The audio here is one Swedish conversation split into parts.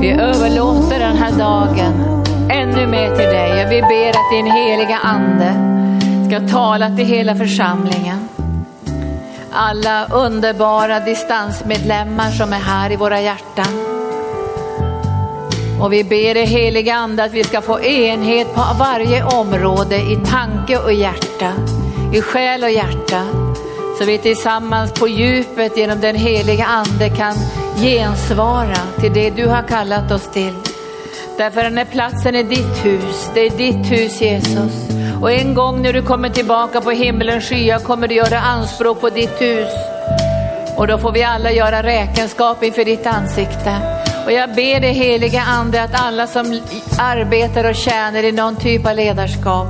Vi överlåter den här dagen ännu mer till dig. Vi ber att din heliga ande ska tala till hela församlingen. Alla underbara distansmedlemmar som är här i våra hjärtan. Och vi ber dig heliga ande att vi ska få enhet på varje område i tanke och hjärta, i själ och hjärta. Så vi tillsammans på djupet genom den heliga ande kan gensvara till det du har kallat oss till. Därför den här platsen är ditt hus, det är ditt hus Jesus. Och en gång när du kommer tillbaka på himmelens skyar kommer du göra anspråk på ditt hus. Och då får vi alla göra räkenskap inför ditt ansikte. Och jag ber dig heliga ande att alla som arbetar och tjänar i någon typ av ledarskap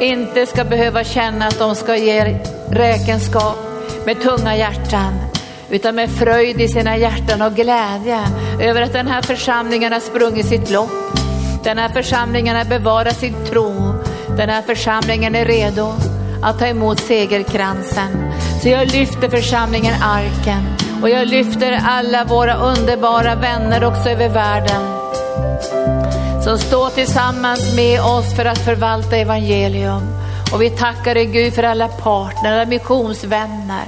inte ska behöva känna att de ska ge räkenskap med tunga hjärtan utan med fröjd i sina hjärtan och glädje över att den här församlingen har sprungit sitt lopp. Den här församlingen har bevarat sin tro. Den här församlingen är redo att ta emot segerkransen. Så jag lyfter församlingen Arken och jag lyfter alla våra underbara vänner också över världen som står tillsammans med oss för att förvalta evangelium. Och vi tackar dig Gud för alla partner, alla missionsvänner,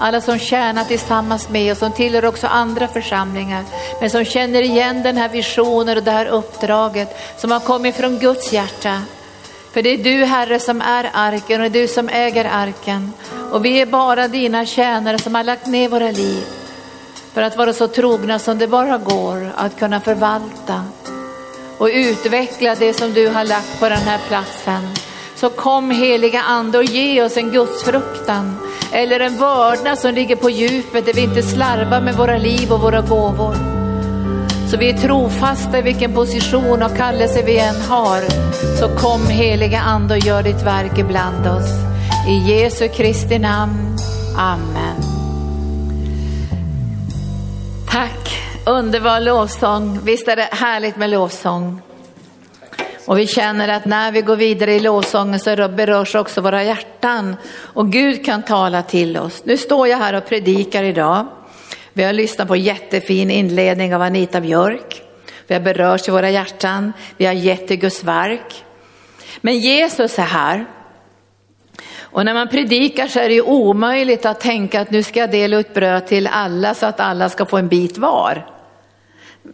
alla som tjänar tillsammans med oss, som tillhör också andra församlingar, men som känner igen den här visionen och det här uppdraget som har kommit från Guds hjärta. För det är du Herre som är arken och det är du som äger arken. Och vi är bara dina tjänare som har lagt ner våra liv för att vara så trogna som det bara går att kunna förvalta och utveckla det som du har lagt på den här platsen. Så kom heliga ande och ge oss en gudsfruktan eller en vördnad som ligger på djupet där vi inte slarvar med våra liv och våra gåvor. Så vi är trofasta i vilken position och kallelse vi än har. Så kom heliga ande och gör ditt verk ibland oss. I Jesu Kristi namn. Amen. Tack, underbar lovsång. Visst är det härligt med lovsång? Och vi känner att när vi går vidare i lovsången så berörs också våra hjärtan och Gud kan tala till oss. Nu står jag här och predikar idag. Vi har lyssnat på jättefin inledning av Anita Björk. Vi har berörts i våra hjärtan. Vi har gett till Guds verk. Men Jesus är här. Och när man predikar så är det ju omöjligt att tänka att nu ska jag dela ut bröd till alla så att alla ska få en bit var.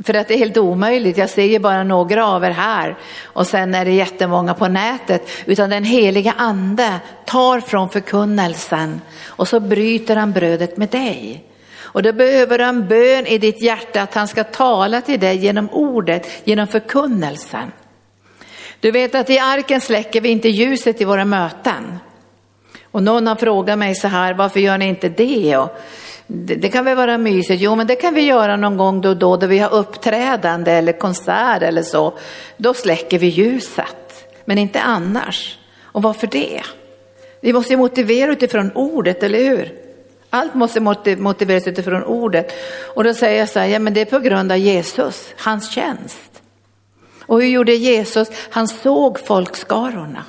För att det är helt omöjligt, jag ser ju bara några av er här och sen är det jättemånga på nätet. Utan den heliga ande tar från förkunnelsen och så bryter han brödet med dig. Och då behöver du en bön i ditt hjärta att han ska tala till dig genom ordet, genom förkunnelsen. Du vet att i arken släcker vi inte ljuset i våra möten. Och någon har frågat mig så här, varför gör ni inte det? Och det, det, kan väl vara mysigt? Jo, men det kan vi göra någon gång då och då, då vi har uppträdande eller konsert eller så. Då släcker vi ljuset, men inte annars. Och varför det? Vi måste motivera utifrån ordet, eller hur? Allt måste motiveras utifrån ordet. Och då säger jag så här, ja men det är på grund av Jesus, hans tjänst. Och hur gjorde Jesus? Han såg folkskarorna.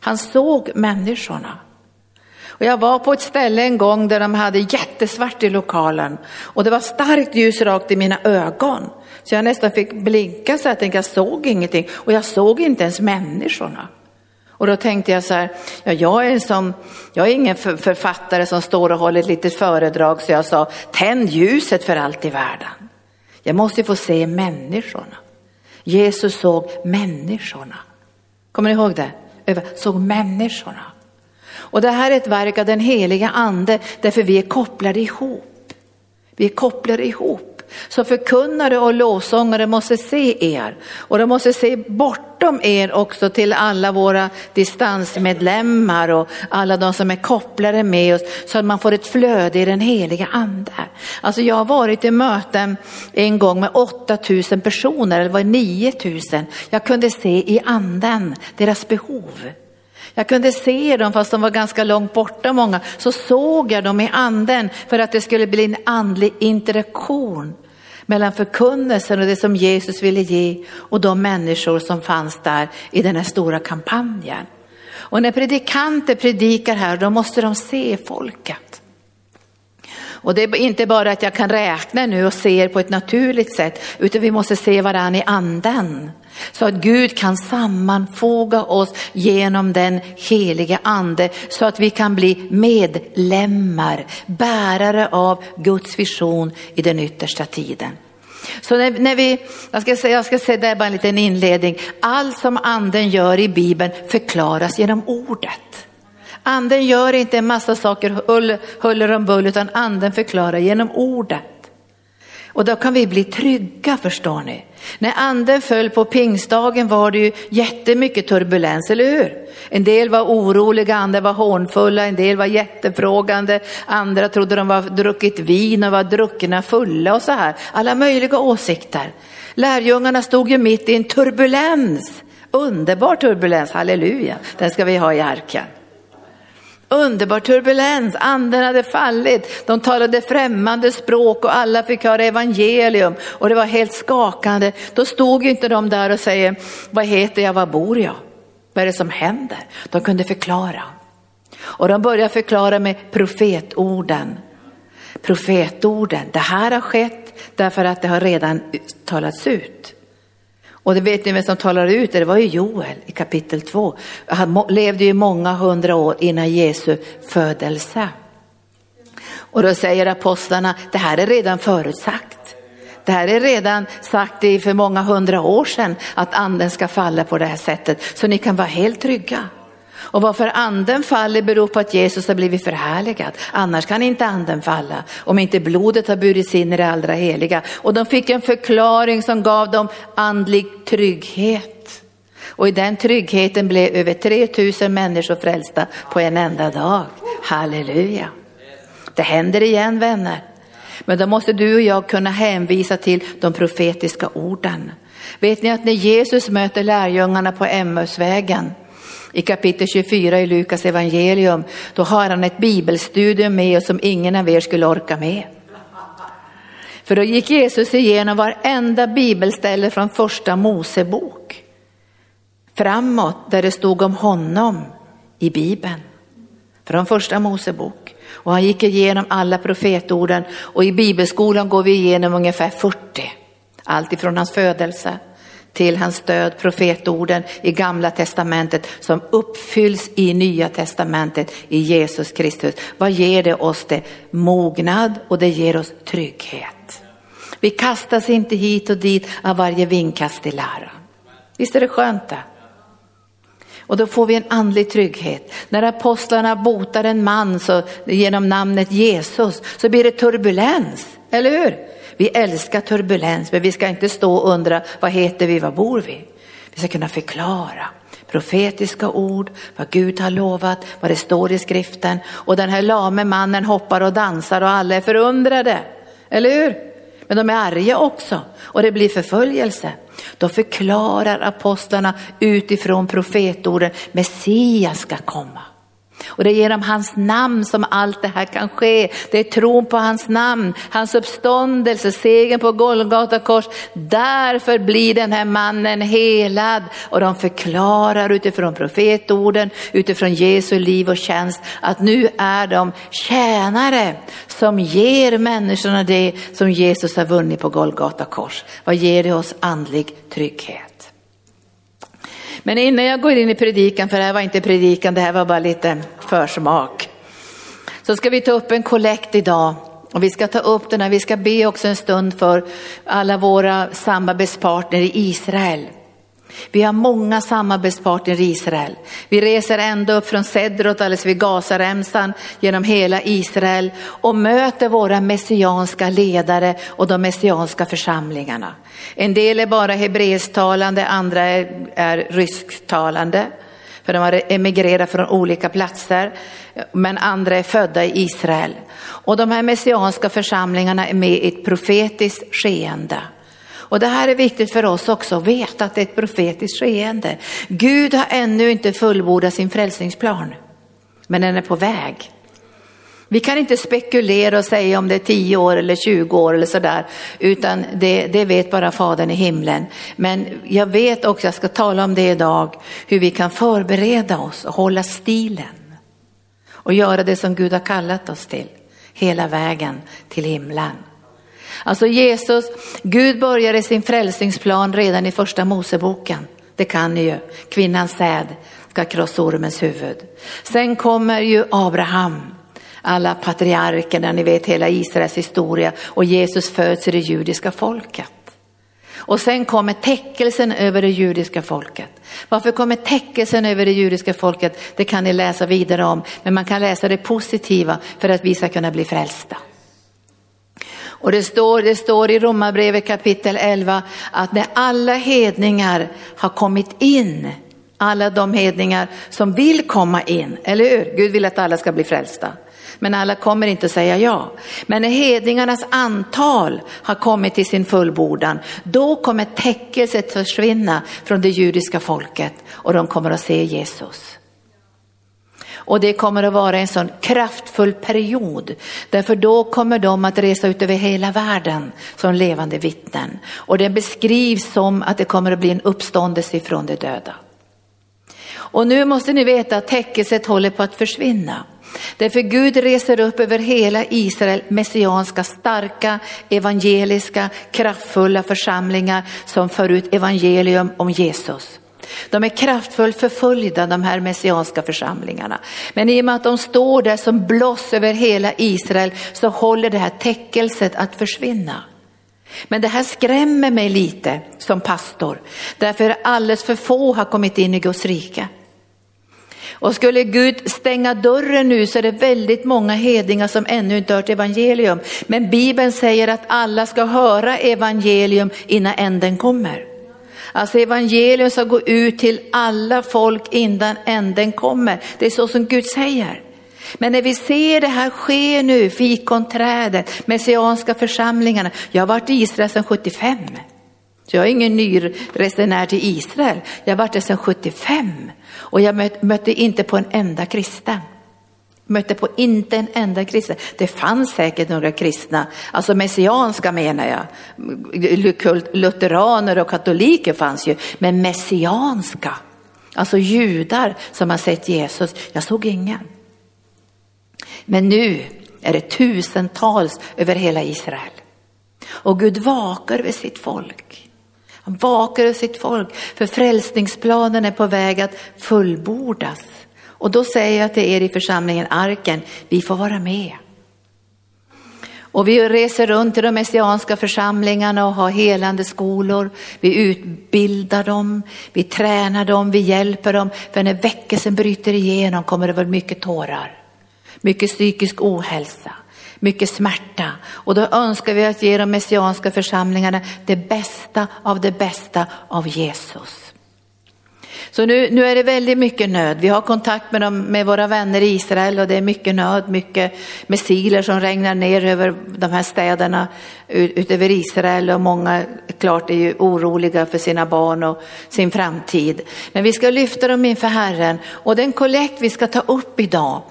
Han såg människorna. Och jag var på ett ställe en gång där de hade jättesvart i lokalen och det var starkt ljus rakt i mina ögon. Så jag nästan fick blinka så jag tänkte jag såg ingenting och jag såg inte ens människorna. Och då tänkte jag så här, ja, jag, är som, jag är ingen författare som står och håller ett litet föredrag så jag sa, tänd ljuset för allt i världen. Jag måste få se människorna. Jesus såg människorna. Kommer ni ihåg det? Såg människorna. Och det här är ett verk av den heliga ande därför vi är kopplade ihop. Vi är kopplade ihop. Så förkunnare och lovsångare måste se er och de måste se bortom er också till alla våra distansmedlemmar och alla de som är kopplade med oss så att man får ett flöde i den heliga ande. Alltså jag har varit i möten en gång med 8000 personer, eller var 9000. Jag kunde se i anden deras behov. Jag kunde se dem fast de var ganska långt borta många, så såg jag dem i anden för att det skulle bli en andlig interaktion mellan förkunnelsen och det som Jesus ville ge och de människor som fanns där i den här stora kampanjen. Och när predikanter predikar här, då måste de se folket. Och det är inte bara att jag kan räkna nu och se på ett naturligt sätt, utan vi måste se varandra i anden. Så att Gud kan sammanfoga oss genom den helige ande så att vi kan bli medlemmar, bärare av Guds vision i den yttersta tiden. Så när, när, vi, jag ska säga, jag ska säga det är bara en liten inledning, allt som anden gör i Bibeln förklaras genom ordet. Anden gör inte en massa saker huller om bull utan anden förklarar genom ordet. Och då kan vi bli trygga förstår ni. När anden föll på pingstdagen var det ju jättemycket turbulens, eller hur? En del var oroliga, andra var hånfulla, en del var jättefrågande, andra trodde de var druckit vin och var druckna fulla och så här. Alla möjliga åsikter. Lärjungarna stod ju mitt i en turbulens, underbar turbulens, halleluja, den ska vi ha i arken. Underbar turbulens, anden hade fallit, de talade främmande språk och alla fick höra evangelium och det var helt skakande. Då stod inte de där och säger, vad heter jag, var bor jag? Vad är det som händer? De kunde förklara. Och de började förklara med profetorden. Profetorden, det här har skett därför att det har redan talats ut. Och det vet ni vem som talar ut det, var ju Joel i kapitel 2. Han levde ju många hundra år innan Jesu födelse. Och då säger apostlarna, det här är redan förutsagt. Det här är redan sagt för många hundra år sedan att anden ska falla på det här sättet. Så ni kan vara helt trygga. Och varför anden faller beror på att Jesus har blivit förhärligad. Annars kan inte anden falla om inte blodet har burits in i det allra heliga. Och de fick en förklaring som gav dem andlig trygghet. Och i den tryggheten blev över 3000 människor frälsta på en enda dag. Halleluja. Det händer igen vänner. Men då måste du och jag kunna hänvisa till de profetiska orden. Vet ni att när Jesus möter lärjungarna på Emmausvägen i kapitel 24 i Lukas evangelium, då har han ett bibelstudium med oss som ingen av er skulle orka med. För då gick Jesus igenom varenda bibelställe från första Mosebok framåt där det stod om honom i Bibeln. Från första Mosebok. Och han gick igenom alla profetorden och i bibelskolan går vi igenom ungefär 40. Allt ifrån hans födelse till hans död, profetorden i gamla testamentet som uppfylls i nya testamentet i Jesus Kristus. Vad ger det oss? Det mognad och det ger oss trygghet. Vi kastas inte hit och dit av varje vindkast i lära. Visst är det skönt det? Och då får vi en andlig trygghet. När apostlarna botar en man så, genom namnet Jesus så blir det turbulens, eller hur? Vi älskar turbulens, men vi ska inte stå och undra vad heter vi, var bor vi? Vi ska kunna förklara profetiska ord, vad Gud har lovat, vad det står i skriften. Och den här lame mannen hoppar och dansar och alla är förundrade, eller hur? Men de är arga också och det blir förföljelse. Då förklarar apostlarna utifrån profetorden, Messias ska komma. Och det är genom hans namn som allt det här kan ske. Det är tron på hans namn, hans uppståndelse, segern på Golgata kors. Därför blir den här mannen helad. Och de förklarar utifrån profetorden, utifrån Jesu liv och tjänst att nu är de tjänare som ger människorna det som Jesus har vunnit på Golgata kors. Vad ger det oss andlig trygghet? Men innan jag går in i predikan, för det här var inte predikan, det här var bara lite försmak. Så ska vi ta upp en kollekt idag. Och vi ska ta upp den här, vi ska be också en stund för alla våra samarbetspartner i Israel. Vi har många samarbetspartner i Israel. Vi reser ända upp från Sedrot, alldeles vid Gazaremsan, genom hela Israel och möter våra messianska ledare och de messianska församlingarna. En del är bara hebreisktalande, andra är, är rysktalande. För de har emigrerat från olika platser, men andra är födda i Israel. Och de här messianska församlingarna är med i ett profetiskt skeende. Och det här är viktigt för oss också att veta att det är ett profetiskt skeende. Gud har ännu inte fullbordat sin frälsningsplan, men den är på väg. Vi kan inte spekulera och säga om det är 10 år eller 20 år eller sådär, utan det, det vet bara Fadern i himlen. Men jag vet också, jag ska tala om det idag, hur vi kan förbereda oss och hålla stilen och göra det som Gud har kallat oss till hela vägen till himlen. Alltså Jesus, Gud började sin frälsningsplan redan i första Moseboken. Det kan ni ju. Kvinnans säd ska krossa ormens huvud. Sen kommer ju Abraham, alla patriarkerna, ni vet hela Israels historia och Jesus föds i det judiska folket. Och sen kommer täckelsen över det judiska folket. Varför kommer täckelsen över det judiska folket? Det kan ni läsa vidare om, men man kan läsa det positiva för att vi ska kunna bli frälsta. Och det står, det står i Romarbrevet kapitel 11 att när alla hedningar har kommit in, alla de hedningar som vill komma in, eller hur? Gud vill att alla ska bli frälsta. Men alla kommer inte att säga ja. Men när hedningarnas antal har kommit till sin fullbordan, då kommer täckelset försvinna från det judiska folket och de kommer att se Jesus. Och det kommer att vara en sån kraftfull period. Därför då kommer de att resa ut över hela världen som levande vittnen. Och det beskrivs som att det kommer att bli en uppståndelse ifrån de döda. Och nu måste ni veta att täckelset håller på att försvinna. Därför Gud reser upp över hela Israel messianska, starka, evangeliska, kraftfulla församlingar som för ut evangelium om Jesus. De är kraftfullt förföljda de här messianska församlingarna. Men i och med att de står där som bloss över hela Israel så håller det här täckelset att försvinna. Men det här skrämmer mig lite som pastor, därför alldeles för få har kommit in i Guds rike. Och skulle Gud stänga dörren nu så är det väldigt många hedningar som ännu inte hört evangelium. Men Bibeln säger att alla ska höra evangelium innan änden kommer. Alltså evangelium ska gå ut till alla folk innan änden kommer. Det är så som Gud säger. Men när vi ser det här ske nu, fikonträdet, messianska församlingarna. Jag har varit i Israel sedan 75. Så jag är ingen ny resenär till Israel. Jag har varit där sedan 75 och jag mötte inte på en enda kristen. Mötte på inte en enda kristen. Det fanns säkert några kristna, alltså messianska menar jag. Lutheraner och katoliker fanns ju, men messianska, alltså judar som har sett Jesus, jag såg ingen. Men nu är det tusentals över hela Israel. Och Gud vakar över sitt folk. Han vakar över sitt folk, för frälsningsplanen är på väg att fullbordas. Och då säger jag till er i församlingen Arken, vi får vara med. Och vi reser runt i de messianska församlingarna och har helande skolor. Vi utbildar dem, vi tränar dem, vi hjälper dem. För när väckelsen bryter igenom kommer det vara mycket tårar, mycket psykisk ohälsa, mycket smärta. Och då önskar vi att ge de messianska församlingarna det bästa av det bästa av Jesus. Så nu, nu är det väldigt mycket nöd. Vi har kontakt med, dem, med våra vänner i Israel och det är mycket nöd, mycket missiler som regnar ner över de här städerna utöver Israel och många klart är ju oroliga för sina barn och sin framtid. Men vi ska lyfta dem inför Herren och den kollekt vi ska ta upp idag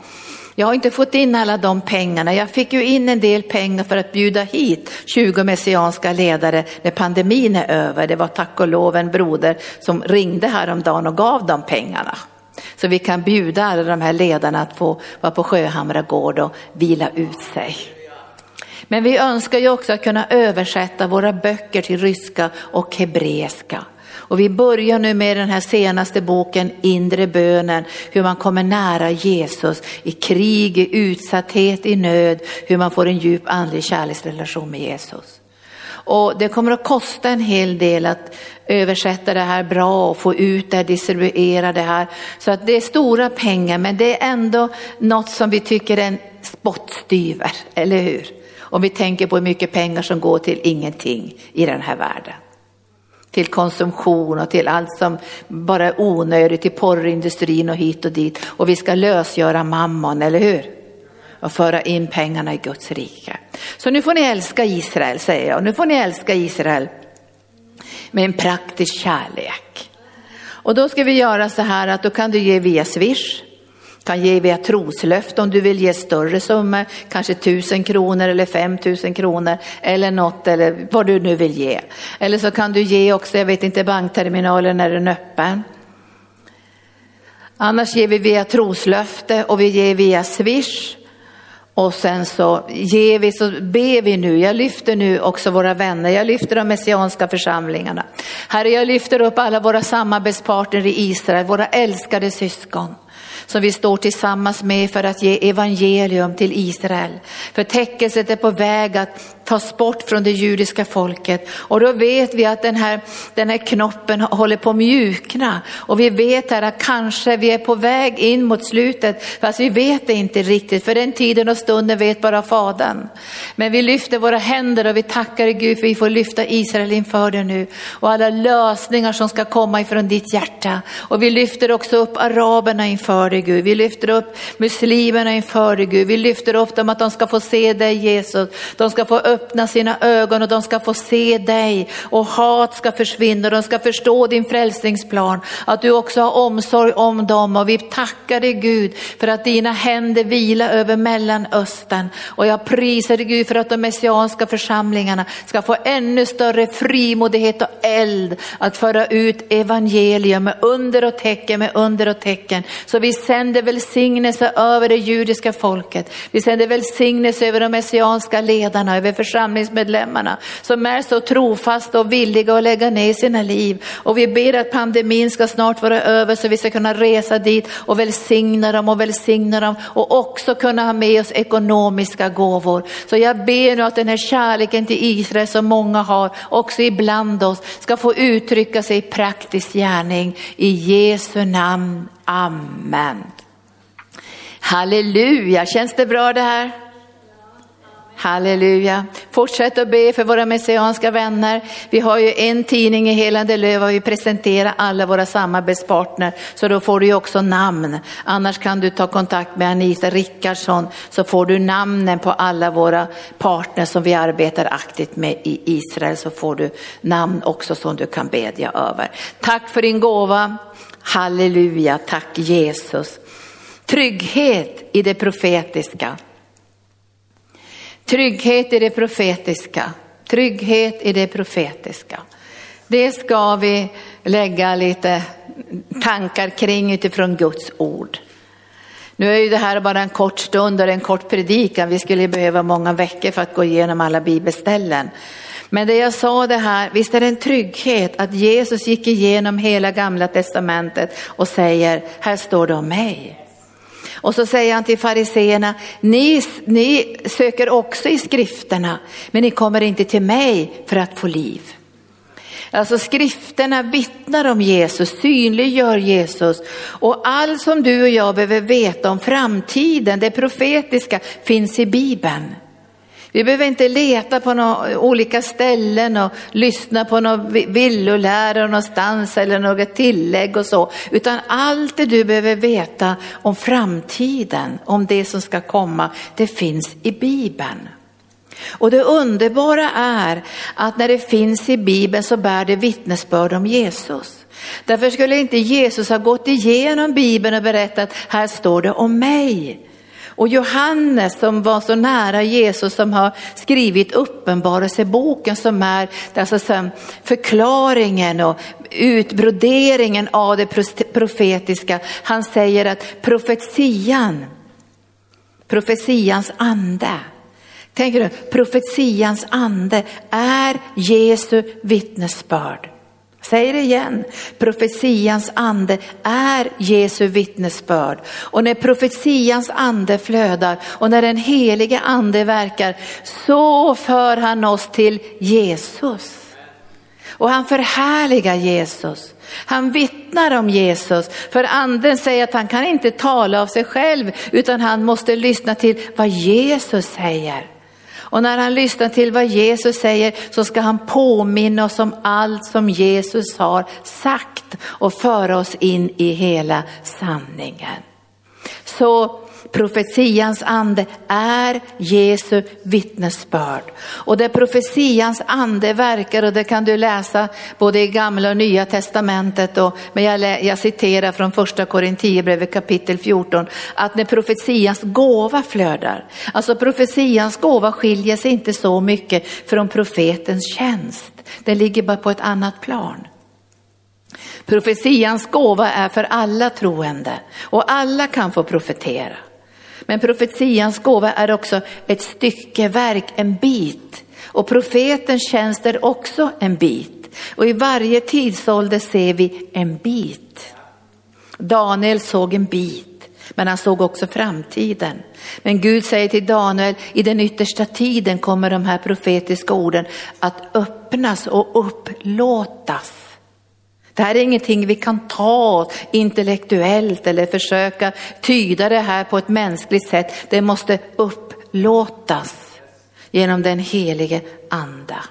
jag har inte fått in alla de pengarna. Jag fick ju in en del pengar för att bjuda hit 20 messianska ledare när pandemin är över. Det var tack och lov en broder som ringde häromdagen och gav de pengarna. Så vi kan bjuda alla de här ledarna att få vara på Sjöhamra gård och vila ut sig. Men vi önskar ju också att kunna översätta våra böcker till ryska och hebreiska. Och vi börjar nu med den här senaste boken, Inre bönen, hur man kommer nära Jesus i krig, i utsatthet, i nöd, hur man får en djup andlig kärleksrelation med Jesus. Och det kommer att kosta en hel del att översätta det här bra och få ut det, distribuera det här. Så att det är stora pengar men det är ändå något som vi tycker är en spottstyver, eller hur? Om vi tänker på hur mycket pengar som går till ingenting i den här världen till konsumtion och till allt som bara är onödigt, till porrindustrin och hit och dit. Och vi ska lösgöra mammon, eller hur? Och föra in pengarna i Guds rike. Så nu får ni älska Israel, säger jag. Nu får ni älska Israel med en praktisk kärlek. Och då ska vi göra så här att då kan du ge via Swish kan ge via troslöfte om du vill ge större summor, kanske tusen kronor eller fem tusen kronor eller något eller vad du nu vill ge. Eller så kan du ge också, jag vet inte, bankterminalen när den är öppen. Annars ger vi via troslöfte och vi ger via swish. Och sen så ger vi, så ber vi nu, jag lyfter nu också våra vänner, jag lyfter de messianska församlingarna. Herre, jag lyfter upp alla våra samarbetspartner i Israel, våra älskade syskon som vi står tillsammans med för att ge evangelium till Israel. För täckelset är på väg att tas bort från det judiska folket. Och då vet vi att den här, den här knoppen håller på att mjukna. Och vi vet här att kanske vi är på väg in mot slutet fast vi vet det inte riktigt. För den tiden och stunden vet bara Fadern. Men vi lyfter våra händer och vi tackar Gud för vi får lyfta Israel inför dig nu. Och alla lösningar som ska komma ifrån ditt hjärta. Och vi lyfter också upp araberna inför dig. Gud. Vi lyfter upp muslimerna inför dig Gud. Vi lyfter upp dem att de ska få se dig Jesus. De ska få öppna sina ögon och de ska få se dig och hat ska försvinna och de ska förstå din frälsningsplan. Att du också har omsorg om dem och vi tackar dig Gud för att dina händer vilar över Mellanöstern. Och jag prisar dig Gud för att de messianska församlingarna ska få ännu större frimodighet och eld att föra ut evangelium med under och tecken, med under och tecken. Så vi sänder välsignelse över det judiska folket. Vi sänder välsignelse över de messianska ledarna, över församlingsmedlemmarna som är så trofasta och villiga att lägga ner sina liv. Och vi ber att pandemin ska snart vara över så vi ska kunna resa dit och välsigna dem och välsigna dem och också kunna ha med oss ekonomiska gåvor. Så jag ber nu att den här kärleken till Israel som många har också ibland oss ska få uttrycka sig i praktisk gärning. I Jesu namn. Amen. Halleluja, känns det bra det här? Halleluja. Fortsätt att be för våra messianska vänner. Vi har ju en tidning i Helande Löv och vi presenterar alla våra samarbetspartner så då får du ju också namn. Annars kan du ta kontakt med Anita Rickardsson så får du namnen på alla våra partners som vi arbetar aktivt med i Israel så får du namn också som du kan bedja över. Tack för din gåva. Halleluja, tack Jesus. Trygghet i det profetiska. Trygghet i det profetiska. Trygghet i det profetiska. Det ska vi lägga lite tankar kring utifrån Guds ord. Nu är ju det här bara en kort stund och en kort predikan. Vi skulle behöva många veckor för att gå igenom alla bibelställen. Men det jag sa det här, visst är det en trygghet att Jesus gick igenom hela gamla testamentet och säger, här står det om mig. Och så säger han till fariseerna, ni, ni söker också i skrifterna, men ni kommer inte till mig för att få liv. Alltså skrifterna vittnar om Jesus, synliggör Jesus och allt som du och jag behöver veta om framtiden, det profetiska, finns i Bibeln. Vi behöver inte leta på några olika ställen och lyssna på någon villolära någonstans eller något tillägg och så, utan allt det du behöver veta om framtiden, om det som ska komma, det finns i Bibeln. Och det underbara är att när det finns i Bibeln så bär det vittnesbörd om Jesus. Därför skulle inte Jesus ha gått igenom Bibeln och berättat, här står det om mig. Och Johannes som var så nära Jesus som har skrivit uppenbarelseboken som är alltså förklaringen och utbroderingen av det profetiska. Han säger att profetian, profetians ande, tänker du, profetians ande är Jesu vittnesbörd. Säger det igen, profetians ande är Jesu vittnesbörd. Och när profetians ande flödar och när den helige ande verkar så för han oss till Jesus. Och han förhärligar Jesus. Han vittnar om Jesus, för anden säger att han kan inte tala av sig själv utan han måste lyssna till vad Jesus säger. Och när han lyssnar till vad Jesus säger så ska han påminna oss om allt som Jesus har sagt och föra oss in i hela sanningen. Så profetians ande är Jesu vittnesbörd. Och där profetians ande verkar, och det kan du läsa både i gamla och nya testamentet, och, men jag, jag citerar från första Korinthierbrevet kapitel 14, att när profetians gåva flödar, alltså profetians gåva skiljer sig inte så mycket från profetens tjänst, den ligger bara på ett annat plan. Profetians gåva är för alla troende och alla kan få profetera. Men profetians gåva är också ett styckeverk, en bit. Och profetens tjänst är också en bit. Och i varje tidsålder ser vi en bit. Daniel såg en bit, men han såg också framtiden. Men Gud säger till Daniel, i den yttersta tiden kommer de här profetiska orden att öppnas och upplåtas. Det här är ingenting vi kan ta intellektuellt eller försöka tyda det här på ett mänskligt sätt. Det måste upplåtas genom den helige anda.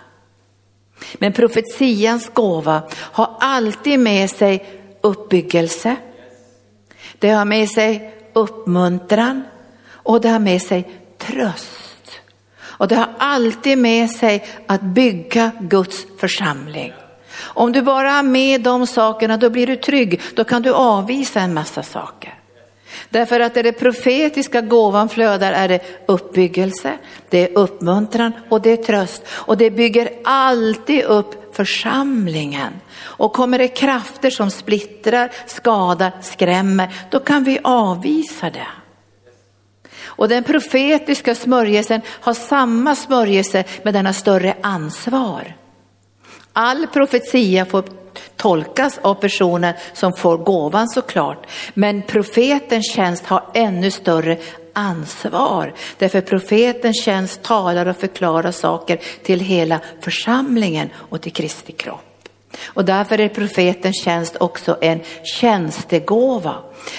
Men profetians gåva har alltid med sig uppbyggelse. Det har med sig uppmuntran och det har med sig tröst. Och det har alltid med sig att bygga Guds församling. Om du bara har med de sakerna då blir du trygg, då kan du avvisa en massa saker. Därför att där det profetiska gåvan flödar är det uppbyggelse, det är uppmuntran och det är tröst. Och det bygger alltid upp församlingen. Och kommer det krafter som splittrar, skadar, skrämmer, då kan vi avvisa det. Och den profetiska smörjelsen har samma smörjelse men den har större ansvar. All profetia får tolkas av personen som får gåvan såklart. Men profetens tjänst har ännu större ansvar. Därför profetens tjänst talar och förklarar saker till hela församlingen och till Kristi kropp. Och därför är profetens tjänst också en tjänstegåva.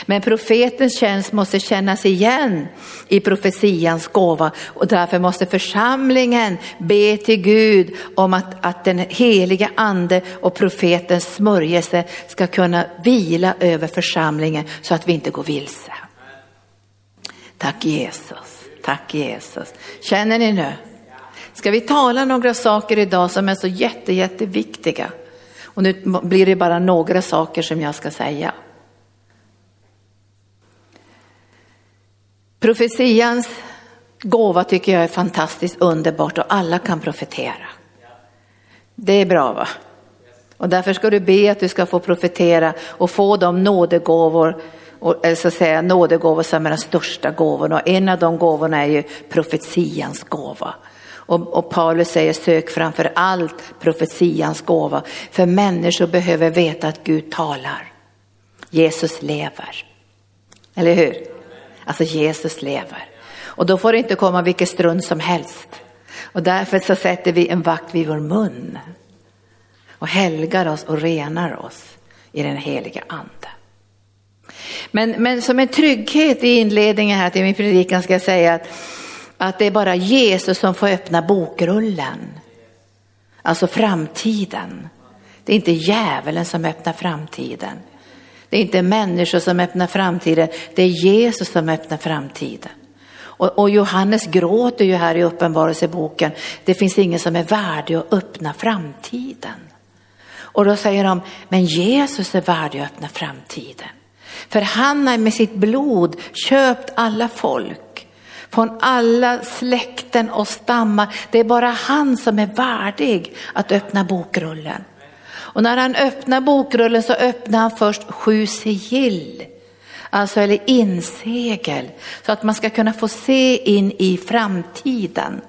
Men profetens tjänst måste kännas igen i profetians gåva och därför måste församlingen be till Gud om att, att den heliga ande och profetens smörjelse ska kunna vila över församlingen så att vi inte går vilse. Tack Jesus, tack Jesus. Känner ni nu? Ska vi tala några saker idag som är så jätte, jätteviktiga? Och nu blir det bara några saker som jag ska säga. Profetians gåva tycker jag är fantastiskt underbart och alla kan profetera. Det är bra va? Och därför ska du be att du ska få profetera och få de nådegåvor, eller eh, så att säga nådegåvor som är de största gåvorna. Och en av de gåvorna är ju profetians gåva. Och, och Paulus säger sök framför allt profetians gåva. För människor behöver veta att Gud talar. Jesus lever. Eller hur? Alltså Jesus lever. Och då får det inte komma vilket strunt som helst. Och därför så sätter vi en vakt vid vår mun. Och helgar oss och renar oss i den heliga ande. Men, men som en trygghet i inledningen här till min predikan ska jag säga att att det är bara Jesus som får öppna bokrullen. Alltså framtiden. Det är inte djävulen som öppnar framtiden. Det är inte människor som öppnar framtiden, det är Jesus som öppnar framtiden. Och, och Johannes gråter ju här i uppenbarelseboken, det finns ingen som är värdig att öppna framtiden. Och då säger de, men Jesus är värdig att öppna framtiden. För han har med sitt blod köpt alla folk från alla släkten och stammar. Det är bara han som är värdig att öppna bokrullen. Och när han öppnar bokrullen så öppnar han först sju sigill. Alltså eller insegel. Så att man ska kunna få se in i framtiden.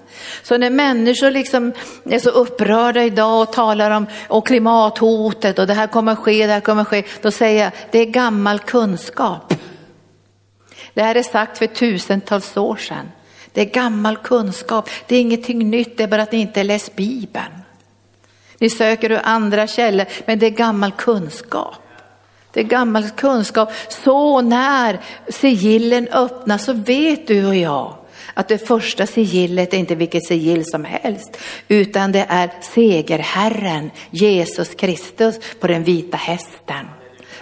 Så när människor liksom är så upprörda idag och talar om och klimathotet och det här kommer ske, det här kommer ske. Då säger jag, det är gammal kunskap. Det här är sagt för tusentals år sedan. Det är gammal kunskap, det är ingenting nytt, det är bara att ni inte läst Bibeln. Ni söker ur andra källor, men det är gammal kunskap. Det är gammal kunskap. Så när sigillen öppnas så vet du och jag att det första sigillet är inte vilket sigill som helst, utan det är segerherren Jesus Kristus på den vita hästen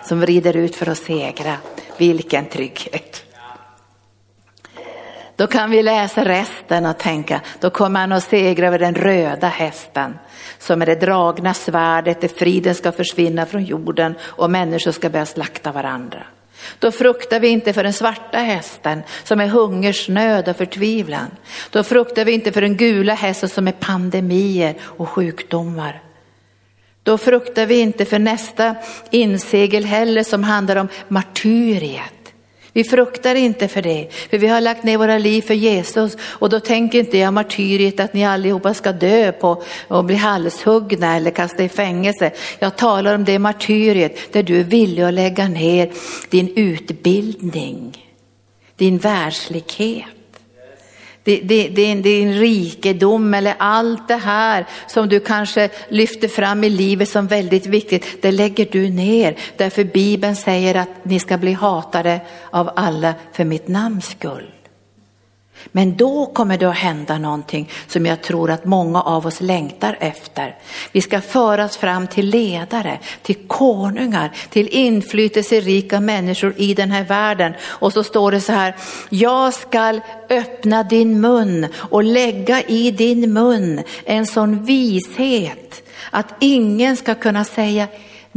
som rider ut för att segra. Vilken trygghet! Då kan vi läsa resten och tänka, då kommer han att segra över den röda hästen som är det dragna svärdet, där friden ska försvinna från jorden och människor ska börja slakta varandra. Då fruktar vi inte för den svarta hästen som är hungersnöd och förtvivlan. Då fruktar vi inte för den gula hästen som är pandemier och sjukdomar. Då fruktar vi inte för nästa insegel heller som handlar om martyriet vi fruktar inte för det, för vi har lagt ner våra liv för Jesus och då tänker inte jag martyriet att ni allihopa ska dö på och bli halshuggna eller kasta i fängelse. Jag talar om det martyriet där du är villig att lägga ner din utbildning, din världslighet din, din rikedom eller allt det här som du kanske lyfter fram i livet som väldigt viktigt, det lägger du ner. Därför Bibeln säger att ni ska bli hatade av alla för mitt namns skull. Men då kommer det att hända någonting som jag tror att många av oss längtar efter. Vi ska föras fram till ledare, till konungar, till inflytelserika människor i den här världen. Och så står det så här, jag ska öppna din mun och lägga i din mun en sån vishet att ingen ska kunna säga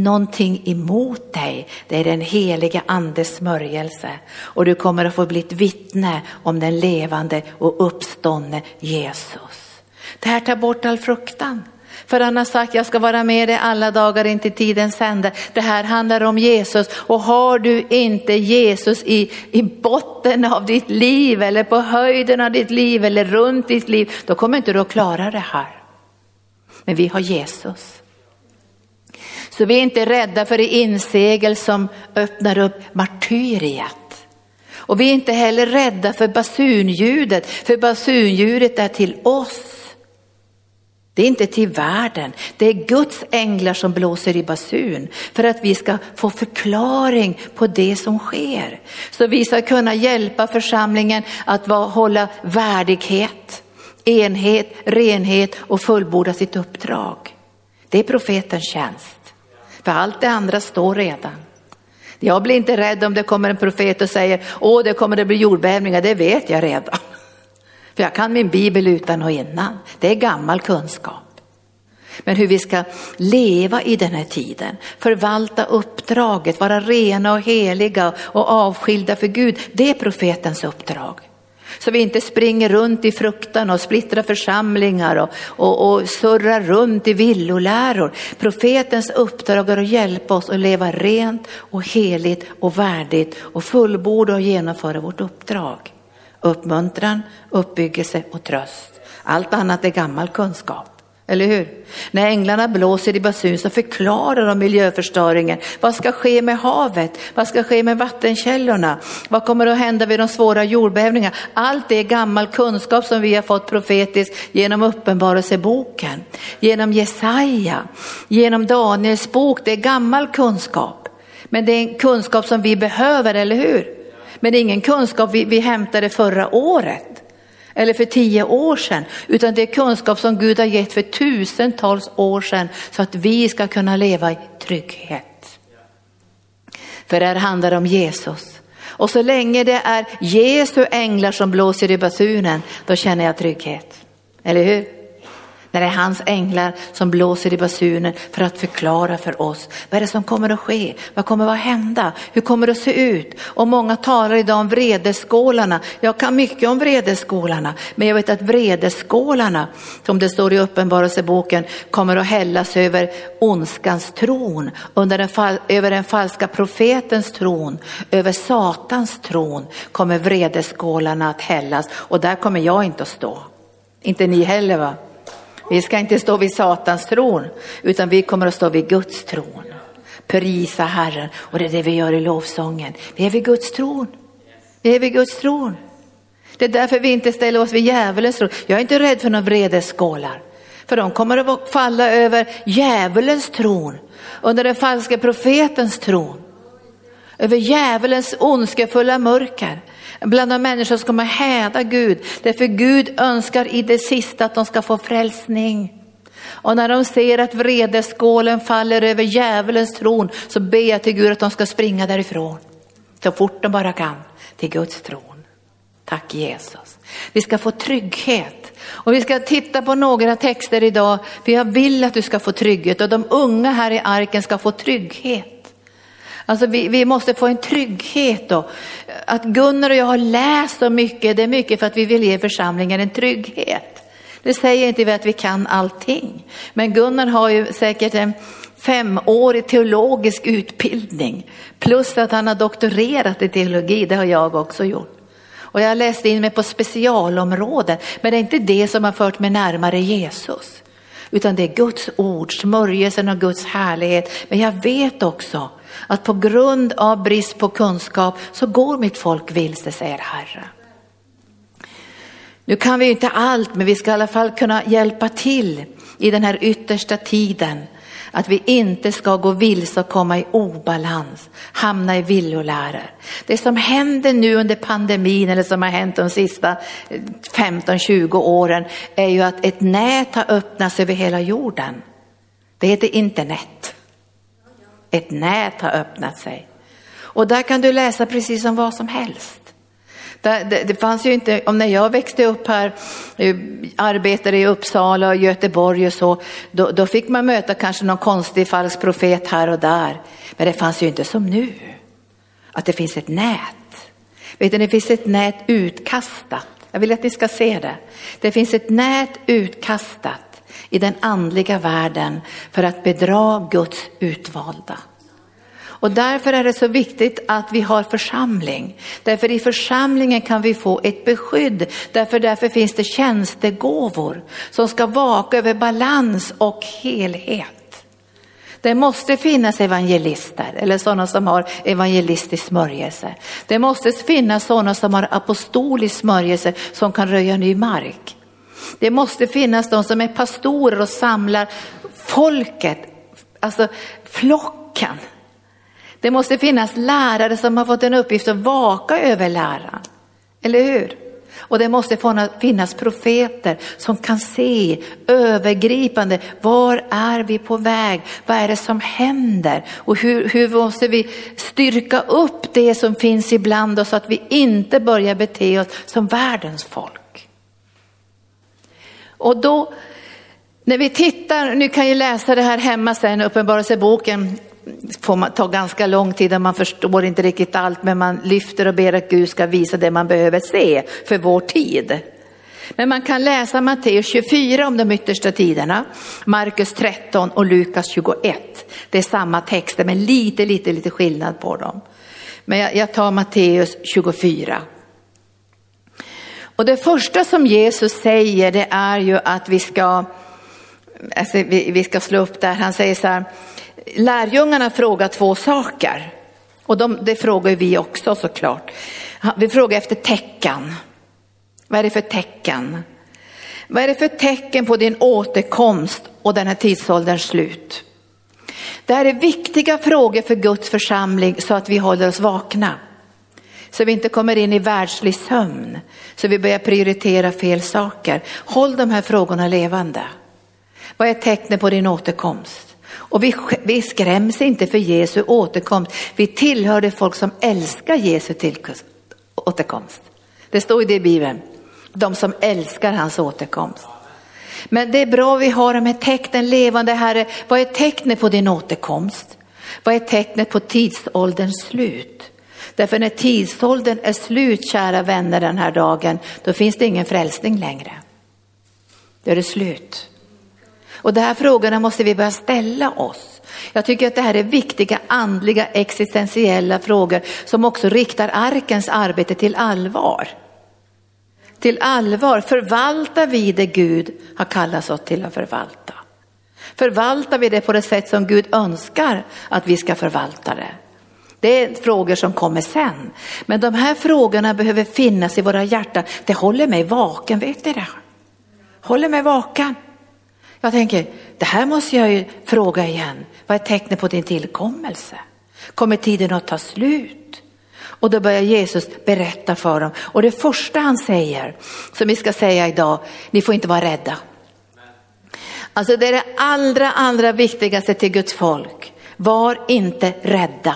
någonting emot dig. Det är den helige andes smörjelse och du kommer att få bli ett vittne om den levande och uppståndne Jesus. Det här tar bort all fruktan. För han har sagt jag ska vara med dig alla dagar in till tidens ände. Det här handlar om Jesus och har du inte Jesus i, i botten av ditt liv eller på höjden av ditt liv eller runt ditt liv, då kommer inte du att klara det här. Men vi har Jesus. Så vi är inte rädda för det insegel som öppnar upp martyriet. Och vi är inte heller rädda för basunljudet, för basunljudet är till oss. Det är inte till världen, det är Guds änglar som blåser i basun för att vi ska få förklaring på det som sker. Så vi ska kunna hjälpa församlingen att hålla värdighet, enhet, renhet och fullborda sitt uppdrag. Det är profetens tjänst. För allt det andra står redan. Jag blir inte rädd om det kommer en profet och säger, åh det kommer det bli jordbävningar, det vet jag redan. För jag kan min bibel utan och innan, det är gammal kunskap. Men hur vi ska leva i den här tiden, förvalta uppdraget, vara rena och heliga och avskilda för Gud, det är profetens uppdrag. Så vi inte springer runt i fruktan och splittrar församlingar och, och, och surrar runt i villoläror. Profetens uppdrag är att hjälpa oss att leva rent och heligt och värdigt och fullborda och genomföra vårt uppdrag. Uppmuntran, uppbyggelse och tröst. Allt annat är gammal kunskap. Eller hur? När änglarna blåser i basun så förklarar de miljöförstöringen. Vad ska ske med havet? Vad ska ske med vattenkällorna? Vad kommer att hända vid de svåra jordbävningarna? Allt det är gammal kunskap som vi har fått profetiskt genom uppenbarelseboken, genom Jesaja, genom Daniels bok. Det är gammal kunskap. Men det är en kunskap som vi behöver, eller hur? Men det är ingen kunskap vi, vi hämtade förra året eller för tio år sedan, utan det är kunskap som Gud har gett för tusentals år sedan så att vi ska kunna leva i trygghet. För det här handlar om Jesus. Och så länge det är Jesu änglar som blåser i basunen, då känner jag trygghet. Eller hur? När det är hans änglar som blåser i basunen för att förklara för oss vad är det som kommer att ske, vad kommer att hända, hur kommer det att se ut? Och många talar idag om vredeskålarna. Jag kan mycket om vredeskålarna, men jag vet att vredeskålarna, som det står i uppenbarelseboken, kommer att hällas över ondskans tron, under den, över den falska profetens tron, över Satans tron kommer vredeskålarna att hällas och där kommer jag inte att stå. Inte ni heller va? Vi ska inte stå vid Satans tron, utan vi kommer att stå vid Guds tron. Prisa Herren, och det är det vi gör i lovsången. Vi är vid Guds tron. Vi är vid Guds tron. Det är därför vi inte ställer oss vid djävulens tron. Jag är inte rädd för några vredesskålar. För de kommer att falla över djävulens tron, under den falska profetens tron. Över djävulens ondskefulla mörker bland de människor ska man häda Gud. Därför Gud önskar i det sista att de ska få frälsning. Och när de ser att vredeskålen faller över djävulens tron så ber jag till Gud att de ska springa därifrån. Så fort de bara kan till Guds tron. Tack Jesus. Vi ska få trygghet. Och vi ska titta på några texter idag, för jag vill att du ska få trygghet och de unga här i arken ska få trygghet. Alltså vi, vi, måste få en trygghet då. Att Gunnar och jag har läst så mycket, det är mycket för att vi vill ge församlingen en trygghet. Det säger inte vi att vi kan allting. Men Gunnar har ju säkert en femårig teologisk utbildning plus att han har doktorerat i teologi, det har jag också gjort. Och jag har läst in mig på specialområden, men det är inte det som har fört mig närmare Jesus. Utan det är Guds ord, smörjelsen och Guds härlighet. Men jag vet också att på grund av brist på kunskap så går mitt folk vilse, säger Herren. Nu kan vi inte allt, men vi ska i alla fall kunna hjälpa till i den här yttersta tiden att vi inte ska gå vilse och komma i obalans, hamna i villoläror. Det som händer nu under pandemin eller som har hänt de sista 15-20 åren är ju att ett nät har öppnats över hela jorden. Det heter internet. Ett nät har öppnat sig. Och där kan du läsa precis som vad som helst. Det, det, det, fanns ju inte, om när jag växte upp här, eh, arbetade i Uppsala och Göteborg och så, då, då fick man möta kanske någon konstig falsk profet här och där. Men det fanns ju inte som nu, att det finns ett nät. Vet du, det finns ett nät utkastat. Jag vill att ni ska se det. Det finns ett nät utkastat i den andliga världen för att bedra Guds utvalda. Och därför är det så viktigt att vi har församling. Därför i församlingen kan vi få ett beskydd. Därför, därför finns det tjänstegåvor som ska vaka över balans och helhet. Det måste finnas evangelister eller sådana som har evangelistisk smörjelse. Det måste finnas sådana som har apostolisk smörjelse som kan röja ny mark. Det måste finnas de som är pastorer och samlar folket, alltså flocken det måste finnas lärare som har fått en uppgift att vaka över läran. Eller hur? Och det måste finnas profeter som kan se övergripande, var är vi på väg? Vad är det som händer? Och hur, hur måste vi styrka upp det som finns ibland oss så att vi inte börjar bete oss som världens folk? Och då, när vi tittar, nu kan jag läsa det här hemma sen, Uppenbarelseboken, får man ta ganska lång tid och man förstår inte riktigt allt men man lyfter och ber att Gud ska visa det man behöver se för vår tid. Men man kan läsa Matteus 24 om de yttersta tiderna, Markus 13 och Lukas 21. Det är samma texter men lite, lite, lite skillnad på dem. Men jag, jag tar Matteus 24. Och det första som Jesus säger det är ju att vi ska, alltså vi, vi ska slå upp där, han säger så här, lärjungarna frågar två saker. Och de, det frågar vi också såklart. Vi frågar efter tecken. Vad är det för tecken? Vad är det för tecken på din återkomst och den här tidsålderns slut? Det här är viktiga frågor för Guds församling så att vi håller oss vakna. Så vi inte kommer in i världslig sömn, så vi börjar prioritera fel saker. Håll de här frågorna levande. Vad är tecknet på din återkomst? Och vi, vi skräms inte för Jesu återkomst. Vi tillhör det folk som älskar Jesu återkomst. Det står i det i Bibeln. De som älskar hans återkomst. Men det är bra vi har de här tecknen levande Herre. Vad är tecknet på din återkomst? Vad är tecknet på tidsålderns slut? Därför när tidsåldern är slut, kära vänner, den här dagen, då finns det ingen frälsning längre. Då är det slut. Och de här frågorna måste vi börja ställa oss. Jag tycker att det här är viktiga andliga existentiella frågor som också riktar arkens arbete till allvar. Till allvar, förvaltar vi det Gud har kallat oss till att förvalta? Förvaltar vi det på det sätt som Gud önskar att vi ska förvalta det? Det är frågor som kommer sen. Men de här frågorna behöver finnas i våra hjärtan. Det håller mig vaken, vet ni det? Håller mig vaken. Jag tänker, det här måste jag ju fråga igen. Vad är tecknet på din tillkommelse? Kommer tiden att ta slut? Och då börjar Jesus berätta för dem. Och det första han säger, som vi ska säga idag, ni får inte vara rädda. Alltså det är det allra, allra viktigaste till Guds folk. Var inte rädda.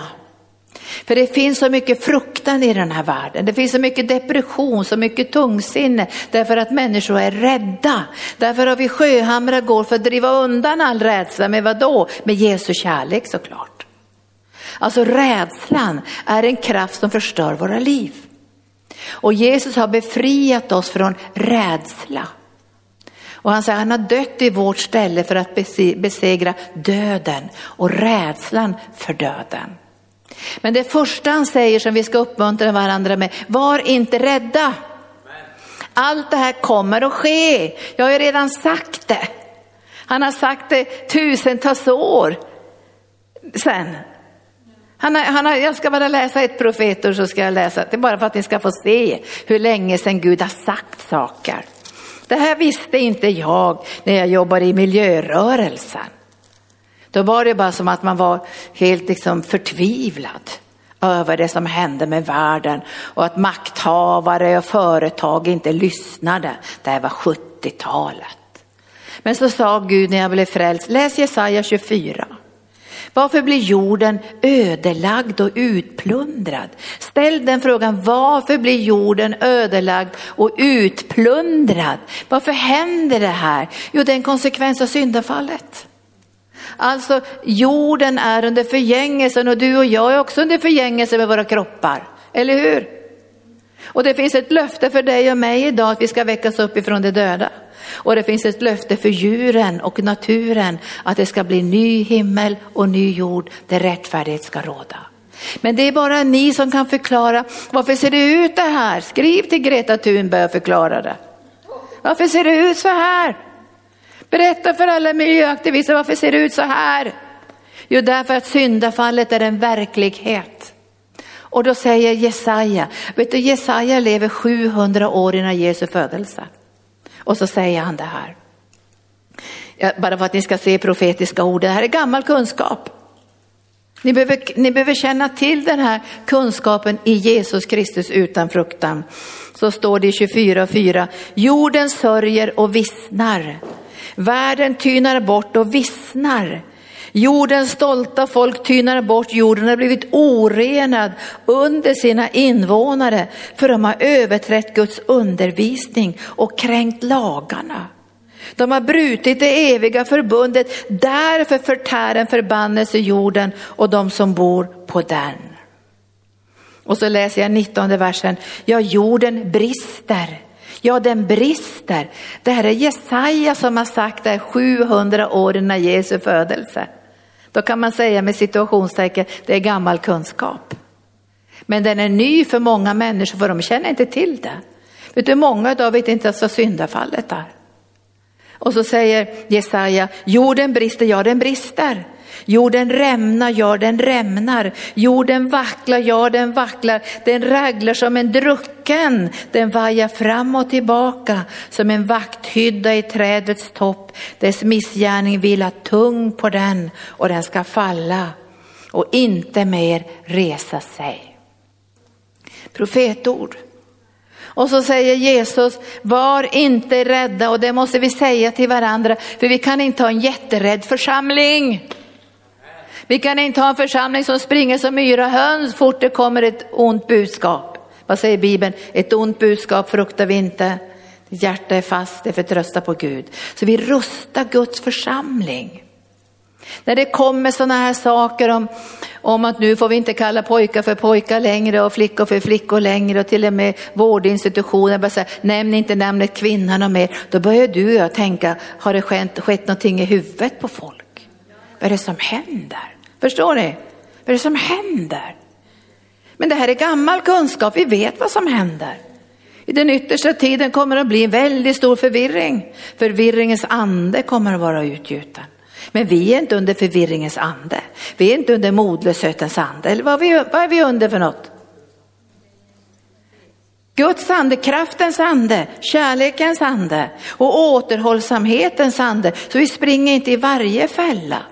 För det finns så mycket fruktan i den här världen. Det finns så mycket depression, så mycket tungsinne därför att människor är rädda. Därför har vi sjöhamrar går för att driva undan all rädsla. Med vad då? Med Jesu kärlek såklart. Alltså rädslan är en kraft som förstör våra liv. Och Jesus har befriat oss från rädsla. Och han säger han har dött i vårt ställe för att besegra döden och rädslan för döden. Men det första han säger som vi ska uppmuntra varandra med, var inte rädda. Allt det här kommer att ske. Jag har ju redan sagt det. Han har sagt det tusentals år sen. Han har, han har, jag ska bara läsa ett profetord så ska jag läsa, det är bara för att ni ska få se hur länge sedan Gud har sagt saker. Det här visste inte jag när jag jobbade i miljörörelsen. Då var det bara som att man var helt liksom förtvivlad över det som hände med världen och att makthavare och företag inte lyssnade. Det här var 70-talet. Men så sa Gud när jag blev frälst, läs Jesaja 24. Varför blir jorden ödelagd och utplundrad? Ställ den frågan, varför blir jorden ödelagd och utplundrad? Varför händer det här? Jo, det är en konsekvens av syndafallet. Alltså jorden är under förgängelsen och du och jag är också under förgängelse med våra kroppar, eller hur? Och det finns ett löfte för dig och mig idag att vi ska väckas upp ifrån de döda. Och det finns ett löfte för djuren och naturen att det ska bli ny himmel och ny jord där rättfärdighet ska råda. Men det är bara ni som kan förklara varför ser det ut det här? Skriv till Greta Thunberg och förklara det. Varför ser det ut så här? Berätta för alla miljöaktivister varför ser det ut så här? Jo, därför att syndafallet är en verklighet. Och då säger Jesaja, vet du Jesaja lever 700 år innan Jesu födelse. Och så säger han det här. Bara för att ni ska se profetiska ord, det här är gammal kunskap. Ni behöver, ni behöver känna till den här kunskapen i Jesus Kristus utan fruktan. Så står det i 24.4, jorden sörjer och vissnar. Världen tynar bort och vissnar. Jordens stolta folk tynar bort, jorden har blivit orenad under sina invånare för de har överträtt Guds undervisning och kränkt lagarna. De har brutit det eviga förbundet, därför förtär en förbannelse jorden och de som bor på den. Och så läser jag 19 versen, ja jorden brister Ja, den brister. Det här är Jesaja som har sagt det 700 år innan Jesu födelse. Då kan man säga med situationstecken, det är gammal kunskap. Men den är ny för många människor för de känner inte till det. Vet du, många av vet inte ens vad syndafallet är. Och så säger Jesaja, jorden brister, ja den brister. Jorden rämnar, ja den rämnar. Jorden vacklar, ja den vacklar. Den raglar som en drucken. Den vajar fram och tillbaka som en vakthydda i trädets topp. Dess missgärning vilar tung på den och den ska falla och inte mer resa sig. Profetord. Och så säger Jesus, var inte rädda och det måste vi säga till varandra för vi kan inte ha en jätterädd församling. Vi kan inte ha en församling som springer som yra höns fort det kommer ett ont budskap. Vad säger Bibeln? Ett ont budskap fruktar vi inte. Ditt hjärta är fast, det förtröstar på Gud. Så vi rustar Guds församling. När det kommer sådana här saker om, om att nu får vi inte kalla pojkar för pojkar längre och flickor för flickor längre och till och med vårdinstitutioner bara säger nämn inte namnet kvinnan mer. Då börjar du och jag tänka, har det skett, skett någonting i huvudet på folk? Vad är det som händer? Förstår ni? Vad är det som händer? Men det här är gammal kunskap, vi vet vad som händer. I den yttersta tiden kommer det att bli en väldigt stor förvirring. Förvirringens ande kommer att vara utgjuten. Men vi är inte under förvirringens ande. Vi är inte under modlöshetens ande. Eller vad är, vi, vad är vi under för något? Guds ande, kraftens ande, kärlekens ande och återhållsamhetens ande. Så vi springer inte i varje fälla.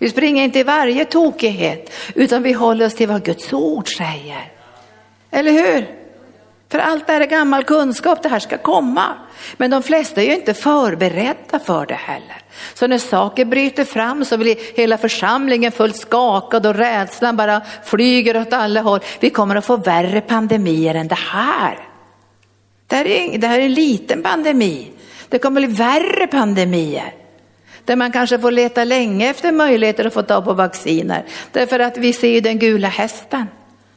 Vi springer inte i varje tokighet utan vi håller oss till vad Guds ord säger. Eller hur? För allt det här är gammal kunskap, det här ska komma. Men de flesta är ju inte förberedda för det heller. Så när saker bryter fram så blir hela församlingen fullt skakad och rädslan bara flyger åt alla håll. Vi kommer att få värre pandemier än det här. Det här är, det här är en liten pandemi. Det kommer att bli värre pandemier. Där man kanske får leta länge efter möjligheter att få tag på vacciner. Därför att vi ser ju den gula hästen,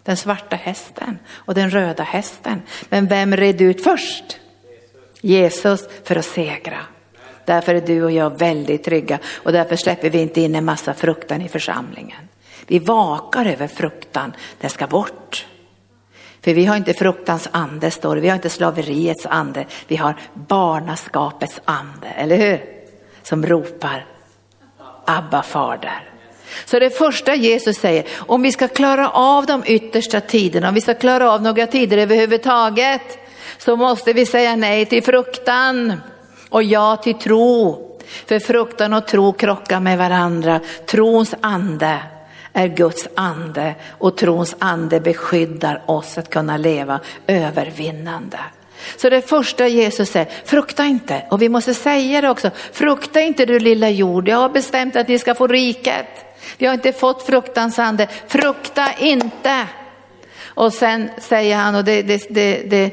den svarta hästen och den röda hästen. Men vem red ut först? Jesus för att segra. Därför är du och jag väldigt trygga och därför släpper vi inte in en massa fruktan i församlingen. Vi vakar över fruktan, den ska bort. För vi har inte fruktans ande, står det. vi har inte slaveriets ande, vi har barnaskapets ande, eller hur? Som ropar Abba fader. Så det första Jesus säger, om vi ska klara av de yttersta tiderna, om vi ska klara av några tider överhuvudtaget, så måste vi säga nej till fruktan och ja till tro. För fruktan och tro krockar med varandra. Trons ande är Guds ande och trons ande beskyddar oss att kunna leva övervinnande. Så det första Jesus säger, frukta inte. Och vi måste säga det också, frukta inte du lilla jord, jag har bestämt att ni ska få riket. Vi har inte fått fruktans ande, frukta inte. Och sen säger han, och det, det, det, det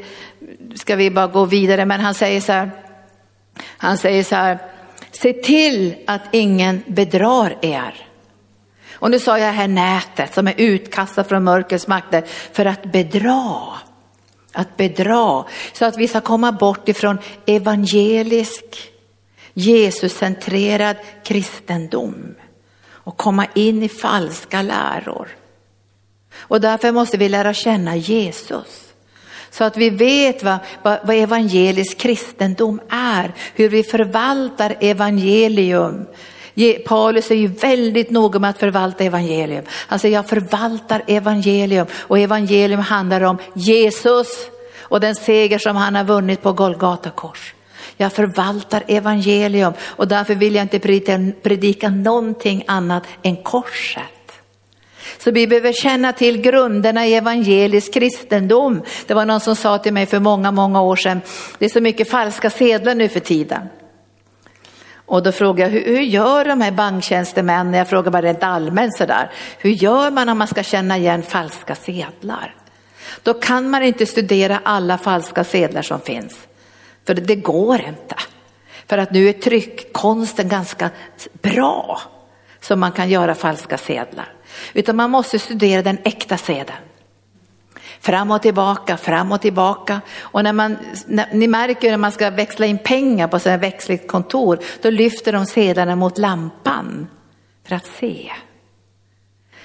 ska vi bara gå vidare, men han säger så här, han säger så här, se till att ingen bedrar er. Och nu sa jag här nätet som är utkastat från mörkrets makter för att bedra. Att bedra, så att vi ska komma bort ifrån evangelisk, Jesuscentrerad kristendom och komma in i falska läror. Och därför måste vi lära känna Jesus. Så att vi vet vad, vad, vad evangelisk kristendom är, hur vi förvaltar evangelium. Paulus är ju väldigt noga med att förvalta evangelium. Han säger jag förvaltar evangelium och evangelium handlar om Jesus och den seger som han har vunnit på Golgata kors. Jag förvaltar evangelium och därför vill jag inte predika, predika någonting annat än korset. Så vi behöver känna till grunderna i evangelisk kristendom. Det var någon som sa till mig för många, många år sedan, det är så mycket falska sedlar nu för tiden. Och då frågade jag, hur, hur gör de här banktjänstemännen, jag frågar bara rent allmänt sådär, hur gör man om man ska känna igen falska sedlar? Då kan man inte studera alla falska sedlar som finns, för det, det går inte. För att nu är tryckkonsten ganska bra, så man kan göra falska sedlar. Utan man måste studera den äkta sedeln. Fram och tillbaka, fram och tillbaka. Och när man, när, ni märker när man ska växla in pengar på sina växligt kontor, då lyfter de sedlarna mot lampan för att se.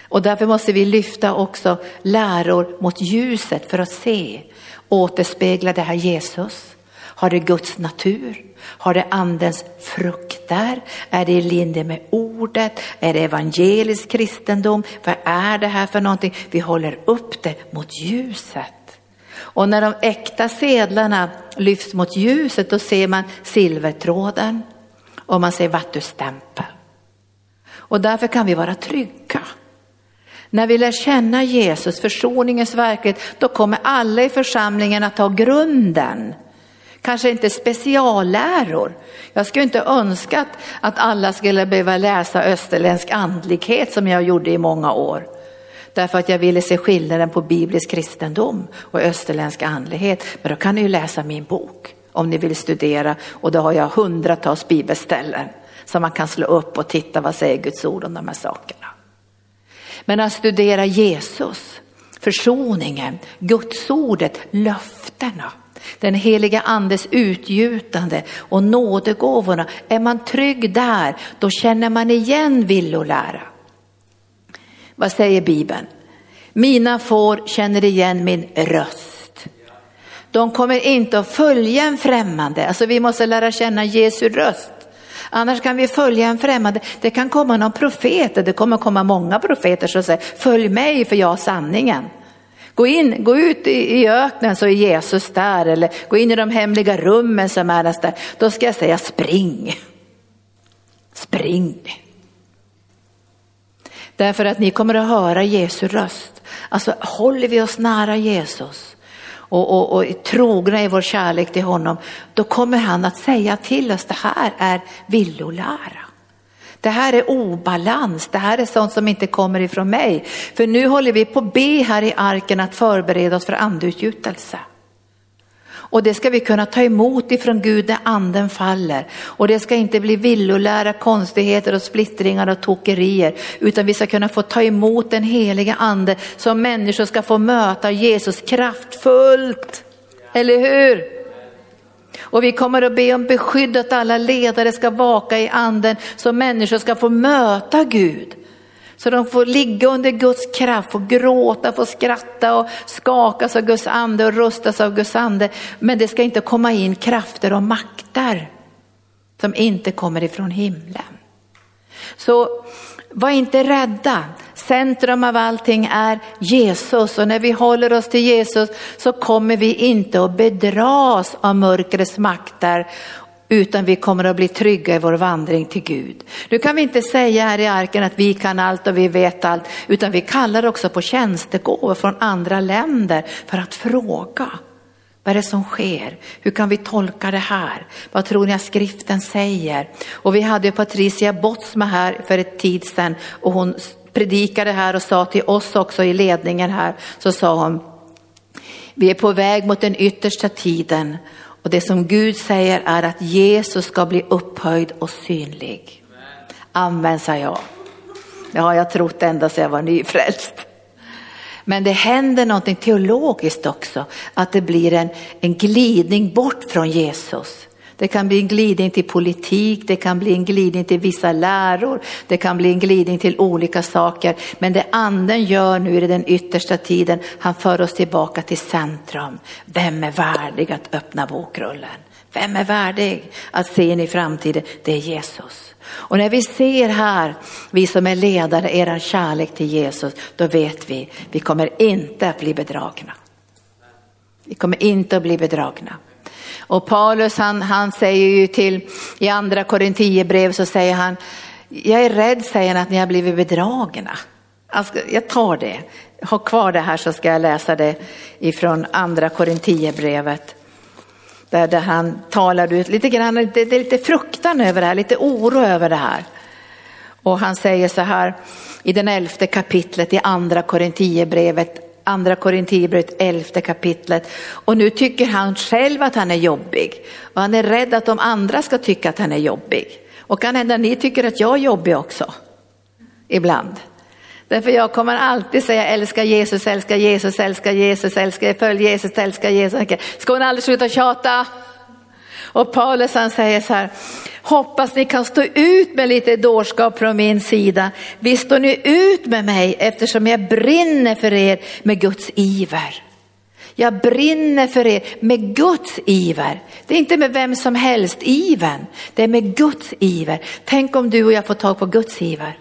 Och därför måste vi lyfta också läror mot ljuset för att se. Återspeglar det här Jesus? Har det Guds natur? Har det andens frukter? Är det i linje med ordet? Är det evangelisk kristendom? Vad är det här för någonting? Vi håller upp det mot ljuset. Och när de äkta sedlarna lyfts mot ljuset då ser man silvertråden och man ser vattustämpel. Och därför kan vi vara trygga. När vi lär känna Jesus, försoningens verklighet, då kommer alla i församlingen att ta grunden kanske inte specialläror. Jag skulle inte önska att alla skulle behöva läsa österländsk andlighet som jag gjorde i många år. Därför att jag ville se skillnaden på biblisk kristendom och österländsk andlighet. Men då kan ni ju läsa min bok om ni vill studera och då har jag hundratals bibelställen som man kan slå upp och titta vad säger Guds ord om de här sakerna. Men att studera Jesus, försoningen, Guds ordet, löftena den heliga andes utgjutande och nådegåvorna. Är man trygg där, då känner man igen villolära. Vad säger Bibeln? Mina får känner igen min röst. De kommer inte att följa en främmande, alltså vi måste lära känna Jesu röst. Annars kan vi följa en främmande. Det kan komma någon profet, det kommer komma många profeter som säger följ mig för jag har sanningen. Gå, in, gå ut i, i öknen så är Jesus där eller gå in i de hemliga rummen som är där. Då ska jag säga spring. Spring. Därför att ni kommer att höra Jesu röst. Alltså håller vi oss nära Jesus och, och, och är trogna i vår kärlek till honom, då kommer han att säga till oss, det här är villolära. Det här är obalans, det här är sånt som inte kommer ifrån mig. För nu håller vi på att be här i arken att förbereda oss för andeutgjutelse. Och det ska vi kunna ta emot ifrån Gud när anden faller. Och det ska inte bli villolära, konstigheter och splittringar och tokerier. Utan vi ska kunna få ta emot den heliga ande som människor ska få möta Jesus kraftfullt. Eller hur? Och vi kommer att be om beskydd att alla ledare ska vaka i anden så människor ska få möta Gud. Så de får ligga under Guds kraft, få gråta, få skratta och skakas av Guds ande och rustas av Guds ande. Men det ska inte komma in krafter och makter som inte kommer ifrån himlen. Så var inte rädda. Centrum av allting är Jesus och när vi håller oss till Jesus så kommer vi inte att bedras av mörkrets makter utan vi kommer att bli trygga i vår vandring till Gud. Nu kan vi inte säga här i arken att vi kan allt och vi vet allt, utan vi kallar också på tjänstegåvor från andra länder för att fråga. Vad är det som sker? Hur kan vi tolka det här? Vad tror ni att skriften säger? Och vi hade Patricia Botsma här för ett tid sedan och hon predikade här och sa till oss också i ledningen här, så sa hon, vi är på väg mot den yttersta tiden och det som Gud säger är att Jesus ska bli upphöjd och synlig. Amen, sa jag. Det har jag trott ända sedan jag var nyfrälst. Men det händer någonting teologiskt också, att det blir en, en glidning bort från Jesus. Det kan bli en glidning till politik, det kan bli en glidning till vissa läror, det kan bli en glidning till olika saker. Men det anden gör nu i den yttersta tiden, han för oss tillbaka till centrum. Vem är värdig att öppna bokrullen? Vem är värdig att se in i framtiden? Det är Jesus. Och när vi ser här, vi som är ledare, er kärlek till Jesus, då vet vi, vi kommer inte att bli bedragna. Vi kommer inte att bli bedragna. Och Paulus han, han säger ju till, i andra Korinthierbrev så säger han, jag är rädd säger han att ni har blivit bedragna. Alltså, jag tar det, ha kvar det här så ska jag läsa det ifrån andra Korinthierbrevet. Där, där han talar ut lite grann, det, det är lite fruktan över det här, lite oro över det här. Och han säger så här i den elfte kapitlet i andra Korinthierbrevet andra Korinthierbrevet elfte kapitlet. Och nu tycker han själv att han är jobbig och han är rädd att de andra ska tycka att han är jobbig. Och kan hända ni tycker att jag är jobbig också, ibland. Därför jag kommer alltid säga älska Jesus, älska Jesus, älska Jesus, älska följ Jesus, älska Jesus. Ska hon aldrig sluta tjata? Och Paulus han säger så här, hoppas ni kan stå ut med lite dårskap från min sida. Visst står ni ut med mig eftersom jag brinner för er med Guds iver. Jag brinner för er med Guds iver. Det är inte med vem som helst iven, det är med Guds iver. Tänk om du och jag får tag på Guds iver.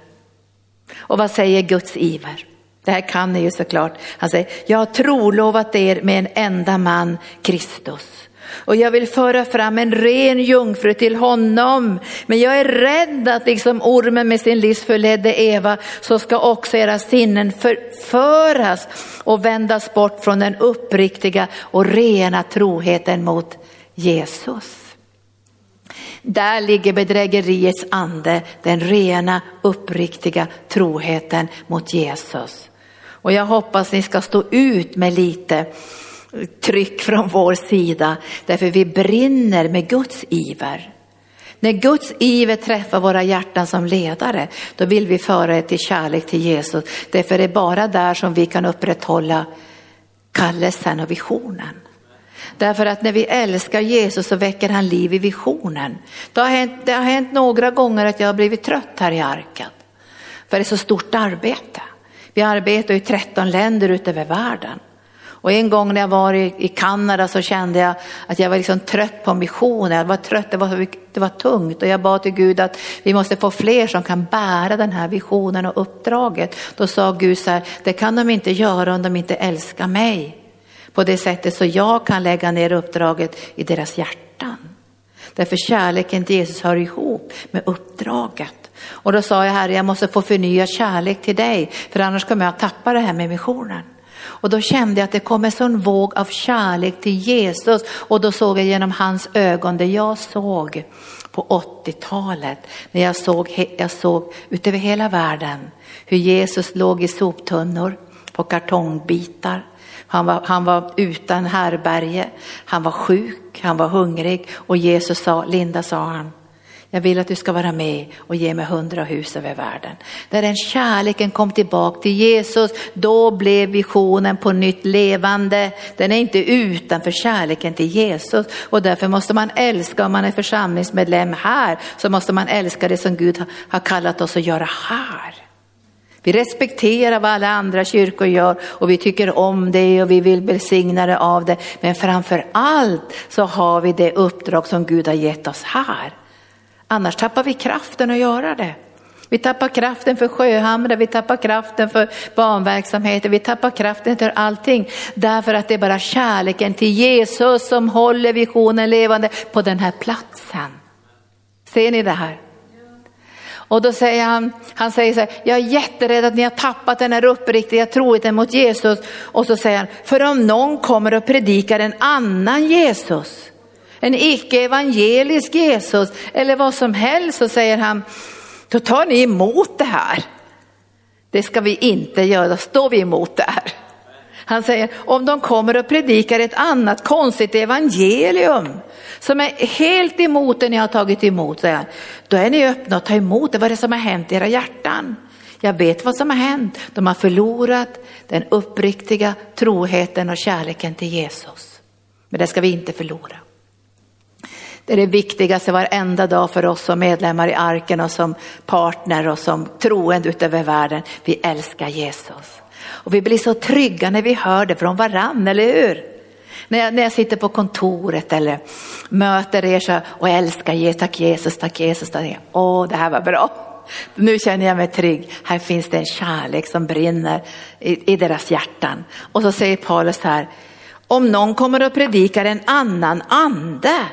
Och vad säger Guds iver? Det här kan ni ju såklart. Han säger, jag har trolovat er med en enda man, Kristus. Och jag vill föra fram en ren jungfru till honom. Men jag är rädd att liksom ormen med sin list förledde Eva så ska också era sinnen förföras och vändas bort från den uppriktiga och rena troheten mot Jesus. Där ligger bedrägeriets ande, den rena uppriktiga troheten mot Jesus. Och jag hoppas ni ska stå ut med lite tryck från vår sida därför vi brinner med Guds iver. När Guds iver träffar våra hjärtan som ledare, då vill vi föra er till kärlek till Jesus. Därför är det bara där som vi kan upprätthålla kallelsen och visionen. Därför att när vi älskar Jesus så väcker han liv i visionen. Det har hänt, det har hänt några gånger att jag har blivit trött här i arken. För det är så stort arbete. Vi arbetar i 13 länder utöver världen. Och en gång när jag var i, Kanada så kände jag att jag var liksom trött på missionen. Jag var trött, det var, det var tungt och jag bad till Gud att vi måste få fler som kan bära den här visionen och uppdraget. Då sa Gud så här, det kan de inte göra om de inte älskar mig på det sättet så jag kan lägga ner uppdraget i deras hjärtan. Därför kärleken till Jesus hör ihop med uppdraget. Och då sa jag Herre, jag måste få förnya kärlek till dig för annars kommer jag tappa det här med missionen. Och då kände jag att det kom en sån våg av kärlek till Jesus och då såg jag genom hans ögon det jag såg på 80-talet när jag såg, jag såg utöver hela världen hur Jesus låg i soptunnor på kartongbitar. Han var, han var utan härberge, han var sjuk, han var hungrig och Jesus sa, Linda sa han, Jag vill att du ska vara med och ge mig hundra hus över världen. När den kärleken kom tillbaka till Jesus, då blev visionen på nytt levande. Den är inte utanför kärleken till Jesus och därför måste man älska om man är församlingsmedlem här så måste man älska det som Gud har kallat oss att göra här. Vi respekterar vad alla andra kyrkor gör och vi tycker om det och vi vill välsigna det av det. Men framför allt så har vi det uppdrag som Gud har gett oss här. Annars tappar vi kraften att göra det. Vi tappar kraften för Sjöhamra, vi tappar kraften för barnverksamheten, vi tappar kraften för allting. Därför att det är bara kärleken till Jesus som håller visionen levande på den här platsen. Ser ni det här? Och då säger han, han säger så här, jag är jätterädd att ni har tappat den här uppriktiga troheten mot Jesus. Och så säger han, för om någon kommer och predikar en annan Jesus, en icke-evangelisk Jesus eller vad som helst så säger han, då tar ni emot det här. Det ska vi inte göra, då står vi emot det här. Han säger, om de kommer och predikar ett annat konstigt evangelium som är helt emot det ni har tagit emot, säger han, då är ni öppna att ta emot det. Vad är det som har hänt i era hjärtan? Jag vet vad som har hänt. De har förlorat den uppriktiga troheten och kärleken till Jesus. Men det ska vi inte förlora. Det är det viktigaste varenda dag för oss som medlemmar i arken och som partner och som troende utöver världen. Vi älskar Jesus. Och vi blir så trygga när vi hör det från varann, eller hur? När jag, när jag sitter på kontoret eller möter er så och älskar Jesus, tack Jesus, tack Jesus, tack Jesus. Åh, det här var bra. Nu känner jag mig trygg. Här finns det en kärlek som brinner i, i deras hjärtan. Och så säger Paulus här, om någon kommer och predikar en annan ande,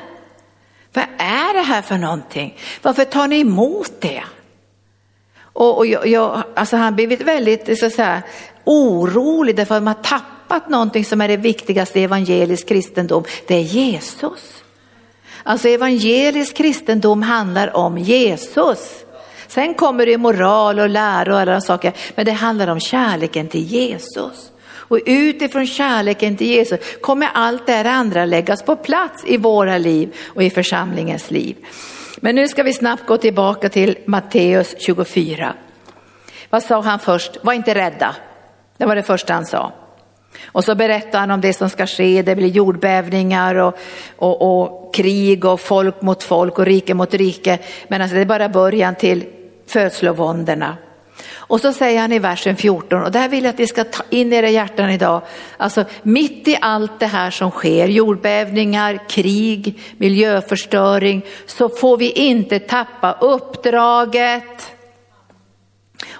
vad är det här för någonting? Varför tar ni emot det? Och, och jag, jag, alltså han blivit väldigt så att säga, orolig därför att man har tappat någonting som är det viktigaste i evangelisk kristendom. Det är Jesus. Alltså evangelisk kristendom handlar om Jesus. Sen kommer det moral och lära och alla de saker, men det handlar om kärleken till Jesus. Och utifrån kärleken till Jesus kommer allt det andra läggas på plats i våra liv och i församlingens liv. Men nu ska vi snabbt gå tillbaka till Matteus 24. Vad sa han först? Var inte rädda. Det var det första han sa. Och så berättar han om det som ska ske, det blir jordbävningar och, och, och krig och folk mot folk och rike mot rike. Men alltså det är bara början till födslovåndorna. Och så säger han i versen 14, och det här vill jag att ni ska ta in i era hjärtan idag. Alltså mitt i allt det här som sker, jordbävningar, krig, miljöförstöring, så får vi inte tappa uppdraget.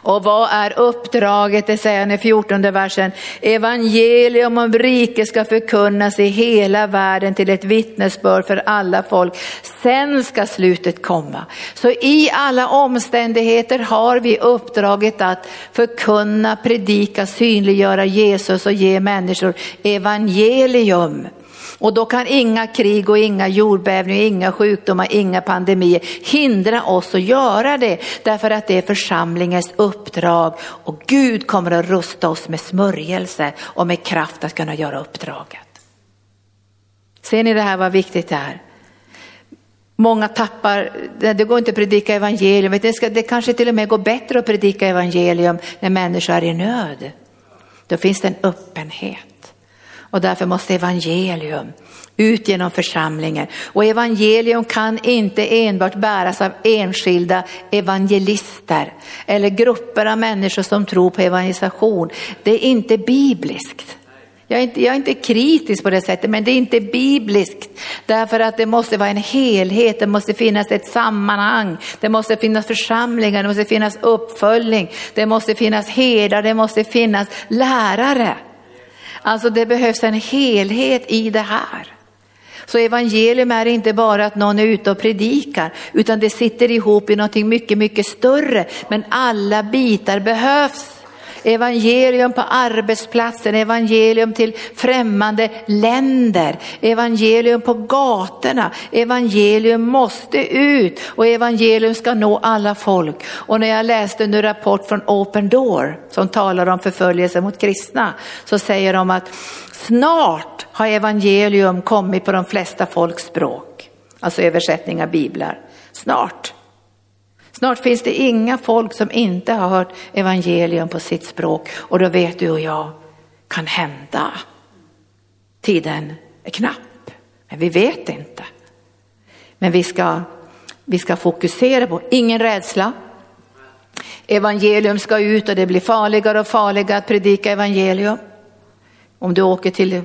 Och vad är uppdraget? Det säger han i 14 versen. Evangelium om riket ska förkunnas i hela världen till ett vittnesbörd för alla folk. Sen ska slutet komma. Så i alla omständigheter har vi uppdraget att förkunna, predika, synliggöra Jesus och ge människor evangelium. Och då kan inga krig och inga jordbävningar, inga sjukdomar, inga pandemier hindra oss att göra det. Därför att det är församlingens uppdrag och Gud kommer att rusta oss med smörjelse och med kraft att kunna göra uppdraget. Ser ni det här vad viktigt det är? Många tappar, det går inte att predika evangelium, det, ska, det kanske till och med går bättre att predika evangelium när människor är i nöd. Då finns det en öppenhet. Och därför måste evangelium ut genom församlingen. Och evangelium kan inte enbart bäras av enskilda evangelister eller grupper av människor som tror på evangelisation. Det är inte bibliskt. Jag är, inte, jag är inte kritisk på det sättet, men det är inte bibliskt. Därför att det måste vara en helhet, det måste finnas ett sammanhang, det måste finnas församlingar, det måste finnas uppföljning, det måste finnas herdar, det måste finnas lärare. Alltså det behövs en helhet i det här. Så evangelium är inte bara att någon är ute och predikar, utan det sitter ihop i någonting mycket, mycket större. Men alla bitar behövs evangelium på arbetsplatsen, evangelium till främmande länder, evangelium på gatorna. Evangelium måste ut och evangelium ska nå alla folk. Och när jag läste en rapport från Open Door som talar om förföljelse mot kristna så säger de att snart har evangelium kommit på de flesta folks språk, alltså översättning av biblar. Snart. Snart finns det inga folk som inte har hört evangelium på sitt språk och då vet du och jag, kan hända. Tiden är knapp, men vi vet inte. Men vi ska, vi ska fokusera på, ingen rädsla. Evangelium ska ut och det blir farligare och farligare att predika evangelium. Om du åker till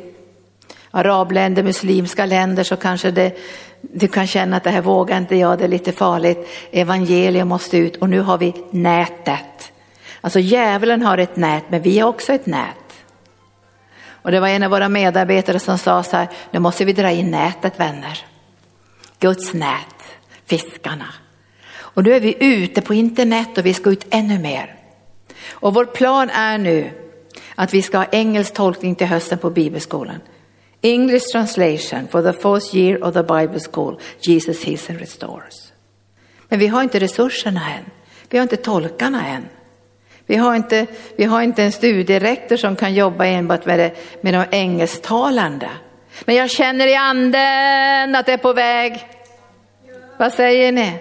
arabländer, muslimska länder så kanske det, du kan känna att det här vågar inte jag, det är lite farligt. Evangelium måste ut och nu har vi nätet. Alltså djävulen har ett nät men vi har också ett nät. Och det var en av våra medarbetare som sa så här, nu måste vi dra in nätet vänner. Guds nät, fiskarna. Och nu är vi ute på internet och vi ska ut ännu mer. Och vår plan är nu att vi ska ha engelsk tolkning till hösten på bibelskolan. English translation for the fourth year of the Bible school, Jesus heals and restores. Men vi har inte resurserna än. Vi har inte tolkarna än. Vi har inte, vi har inte en studierektor som kan jobba enbart med, det, med de engelsktalande. Men jag känner i anden att det är på väg. Vad säger ni?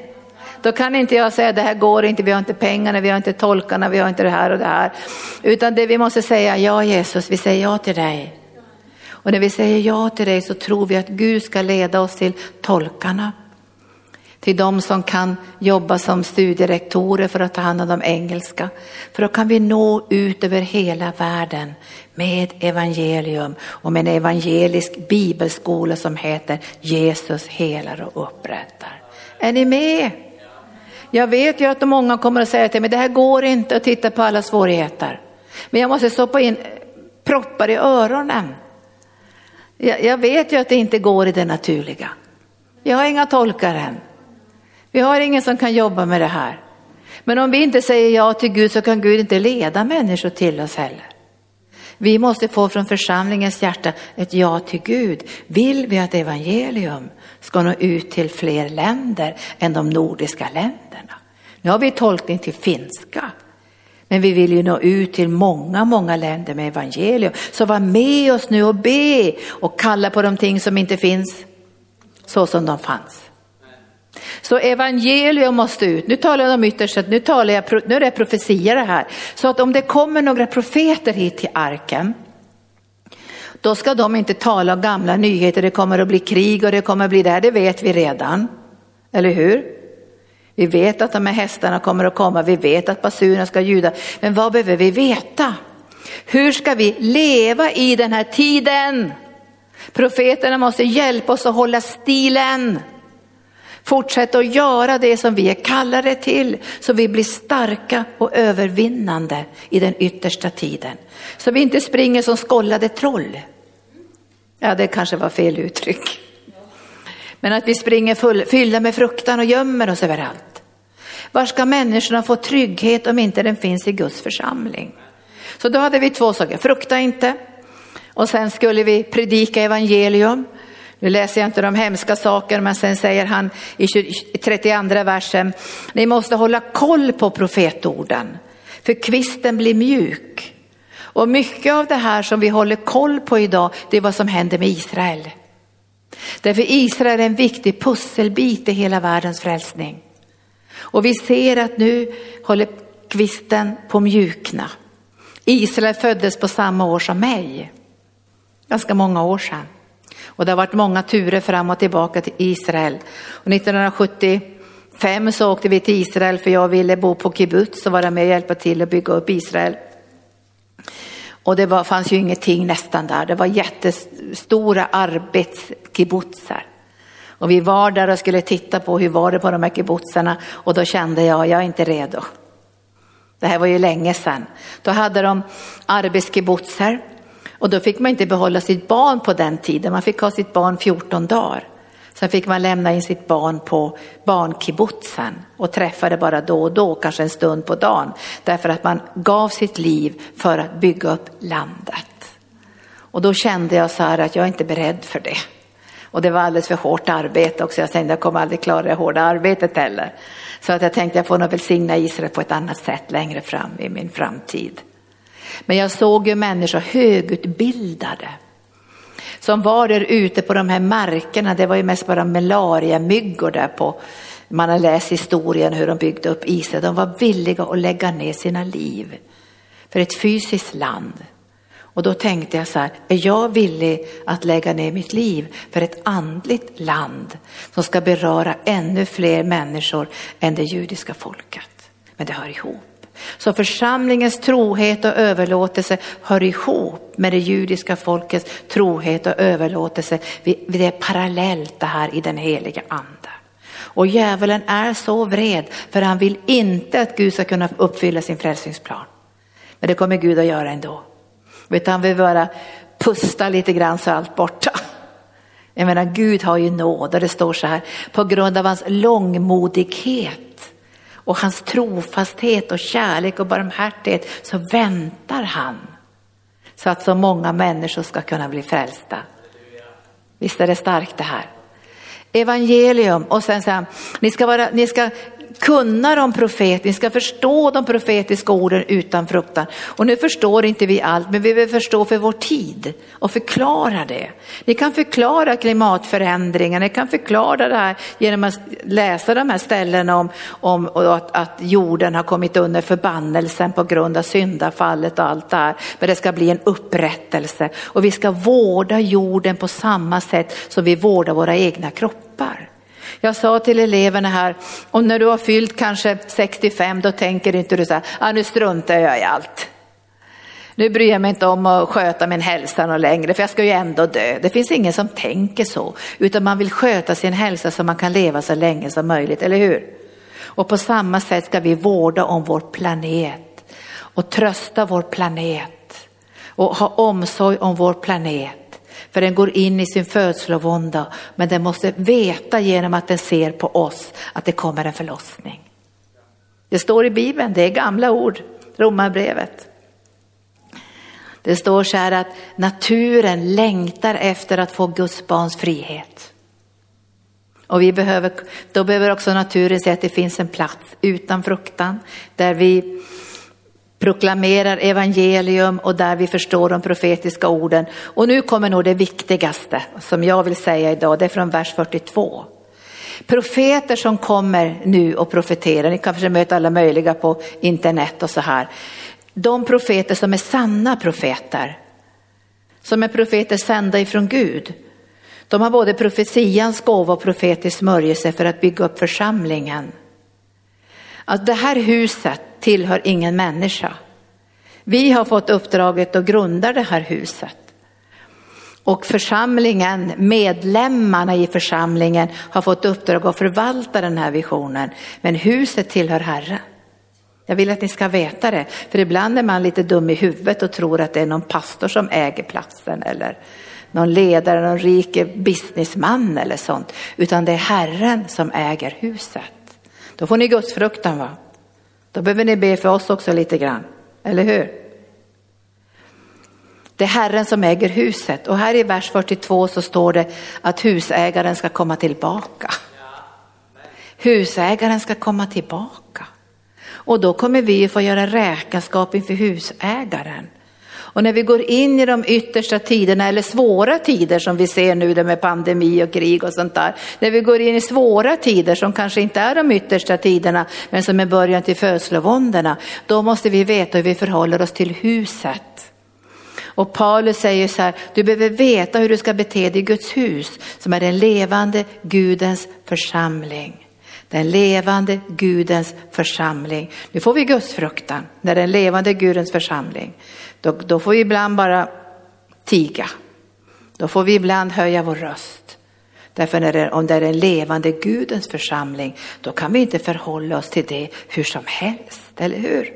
Då kan inte jag säga det här går inte, vi har inte pengarna, vi har inte tolkarna, vi har inte det här och det här. Utan det vi måste säga, ja Jesus, vi säger ja till dig. Och när vi säger ja till dig så tror vi att Gud ska leda oss till tolkarna. Till de som kan jobba som studierektorer för att ta hand om de engelska. För då kan vi nå ut över hela världen med evangelium och med en evangelisk bibelskola som heter Jesus helar och upprättar. Är ni med? Jag vet ju att många kommer att säga till mig, det här går inte att titta på alla svårigheter. Men jag måste stoppa in proppar i öronen. Jag vet ju att det inte går i det naturliga. Jag har inga tolkar än. Vi har ingen som kan jobba med det här. Men om vi inte säger ja till Gud så kan Gud inte leda människor till oss heller. Vi måste få från församlingens hjärta ett ja till Gud. Vill vi att evangelium ska nå ut till fler länder än de nordiska länderna? Nu har vi tolkning till finska. Men vi vill ju nå ut till många, många länder med evangelium. Så var med oss nu och be och kalla på de ting som inte finns så som de fanns. Så evangelium måste ut. Nu talar jag om ytterst, nu, talar jag, nu är det profetia det här. Så att om det kommer några profeter hit till arken, då ska de inte tala om gamla nyheter, det kommer att bli krig och det kommer att bli det här, det vet vi redan. Eller hur? Vi vet att de här hästarna kommer att komma, vi vet att basunerna ska ljuda. Men vad behöver vi veta? Hur ska vi leva i den här tiden? Profeterna måste hjälpa oss att hålla stilen. Fortsätta att göra det som vi är kallade till så vi blir starka och övervinnande i den yttersta tiden. Så vi inte springer som skollade troll. Ja, det kanske var fel uttryck. Men att vi springer full, fyllda med fruktan och gömmer oss överallt. Var ska människorna få trygghet om inte den finns i Guds församling? Så då hade vi två saker, frukta inte och sen skulle vi predika evangelium. Nu läser jag inte de hemska sakerna men sen säger han i 32 versen, ni måste hålla koll på profetorden för kvisten blir mjuk. Och mycket av det här som vi håller koll på idag, det är vad som händer med Israel. Därför Israel är en viktig pusselbit i hela världens frälsning. Och vi ser att nu håller kvisten på mjukna. Israel föddes på samma år som mig, ganska många år sedan. Och det har varit många turer fram och tillbaka till Israel. Och 1975 så åkte vi till Israel för jag ville bo på kibbutz och vara med och hjälpa till att bygga upp Israel. Och det var, fanns ju ingenting nästan där, det var jättestora arbetskibbutzar. Och vi var där och skulle titta på hur var det på de här kibbutzarna och då kände jag, jag är inte redo. Det här var ju länge sedan. Då hade de arbetskibbutzar och då fick man inte behålla sitt barn på den tiden, man fick ha sitt barn 14 dagar. Sen fick man lämna in sitt barn på barnkibbutzen och träffade bara då och då, kanske en stund på dagen. Därför att man gav sitt liv för att bygga upp landet. Och då kände jag så här att jag är inte beredd för det. Och det var alldeles för hårt arbete också. Jag tänkte jag kommer aldrig klara det hårda arbetet heller. Så att jag tänkte jag får nog välsigna Israel på ett annat sätt längre fram i min framtid. Men jag såg ju människor högutbildade som var där ute på de här markerna. Det var ju mest bara malariamyggor där på Man har läst historien hur de byggde upp Israel. De var villiga att lägga ner sina liv för ett fysiskt land. Och då tänkte jag så här, är jag villig att lägga ner mitt liv för ett andligt land som ska beröra ännu fler människor än det judiska folket? Men det hör ihop. Så församlingens trohet och överlåtelse hör ihop med det judiska folkets trohet och överlåtelse. Det är parallellt det här i den heliga ande. Och djävulen är så vred för han vill inte att Gud ska kunna uppfylla sin frälsningsplan. Men det kommer Gud att göra ändå. Utan han vill bara pusta lite grann så är allt borta. Jag menar Gud har ju nåd och det står så här, på grund av hans långmodighet och hans trofasthet och kärlek och barmhärtighet så väntar han så att så många människor ska kunna bli frälsta. Visst är det starkt det här? Evangelium och sen säger han, ni ska, vara, ni ska kunna de profetiska, ni ska förstå de profetiska orden utan fruktan. Och nu förstår inte vi allt, men vi vill förstå för vår tid och förklara det. Ni kan förklara klimatförändringar, ni kan förklara det här genom att läsa de här ställena om, om att, att jorden har kommit under förbannelsen på grund av syndafallet och allt det här. Men det ska bli en upprättelse och vi ska vårda jorden på samma sätt som vi vårdar våra egna kroppar. Jag sa till eleverna här, och när du har fyllt kanske 65 då tänker inte du så här, ah, nu struntar jag i allt. Nu bryr jag mig inte om att sköta min hälsa någon längre för jag ska ju ändå dö. Det finns ingen som tänker så, utan man vill sköta sin hälsa så man kan leva så länge som möjligt, eller hur? Och på samma sätt ska vi vårda om vår planet och trösta vår planet och ha omsorg om vår planet för den går in i sin födslovånda, men den måste veta genom att den ser på oss att det kommer en förlossning. Det står i Bibeln, det är gamla ord, Romarbrevet. Det står så här att naturen längtar efter att få Guds barns frihet. Och vi behöver, då behöver också naturen se att det finns en plats utan fruktan där vi proklamerar evangelium och där vi förstår de profetiska orden. Och nu kommer nog det viktigaste som jag vill säga idag, det är från vers 42. Profeter som kommer nu och profeterar, ni kanske möter alla möjliga på internet och så här. De profeter som är sanna profeter, som är profeter sända ifrån Gud. De har både profetians gåva och profetisk smörjelse för att bygga upp församlingen. Alltså det här huset tillhör ingen människa. Vi har fått uppdraget att grunda det här huset. Och församlingen, medlemmarna i församlingen har fått uppdrag att förvalta den här visionen. Men huset tillhör Herren. Jag vill att ni ska veta det, för ibland är man lite dum i huvudet och tror att det är någon pastor som äger platsen eller någon ledare, någon rik businessman eller sånt. Utan det är Herren som äger huset. Då får ni gudsfruktan va? Då behöver ni be för oss också lite grann, eller hur? Det är Herren som äger huset och här i vers 42 så står det att husägaren ska komma tillbaka. Husägaren ska komma tillbaka. Och då kommer vi få göra räkenskap inför husägaren. Och när vi går in i de yttersta tiderna eller svåra tider som vi ser nu med pandemi och krig och sånt där. När vi går in i svåra tider som kanske inte är de yttersta tiderna men som är början till födslovåndorna. Då måste vi veta hur vi förhåller oss till huset. Och Paulus säger så här, du behöver veta hur du ska bete dig i Guds hus som är den levande Gudens församling. Den levande Gudens församling. Nu får vi Guds fruktan när den levande Gudens församling. Då, då får vi ibland bara tiga. Då får vi ibland höja vår röst. Därför när det, om det är den levande Gudens församling, då kan vi inte förhålla oss till det hur som helst, eller hur?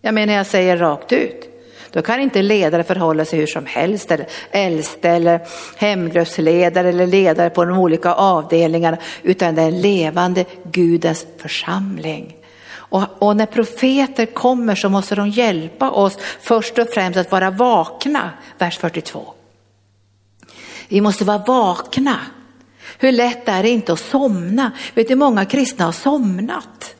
Jag menar, jag säger rakt ut. Då kan inte ledare förhålla sig hur som helst, eller äldste eller hemgruppsledare eller ledare på de olika avdelningarna, utan det är en levande Gudens församling. Och, och, när profeter kommer så måste de hjälpa oss först och främst att vara vakna, vers 42. Vi måste vara vakna. Hur lätt är det inte att somna? Vet du, många kristna har somnat.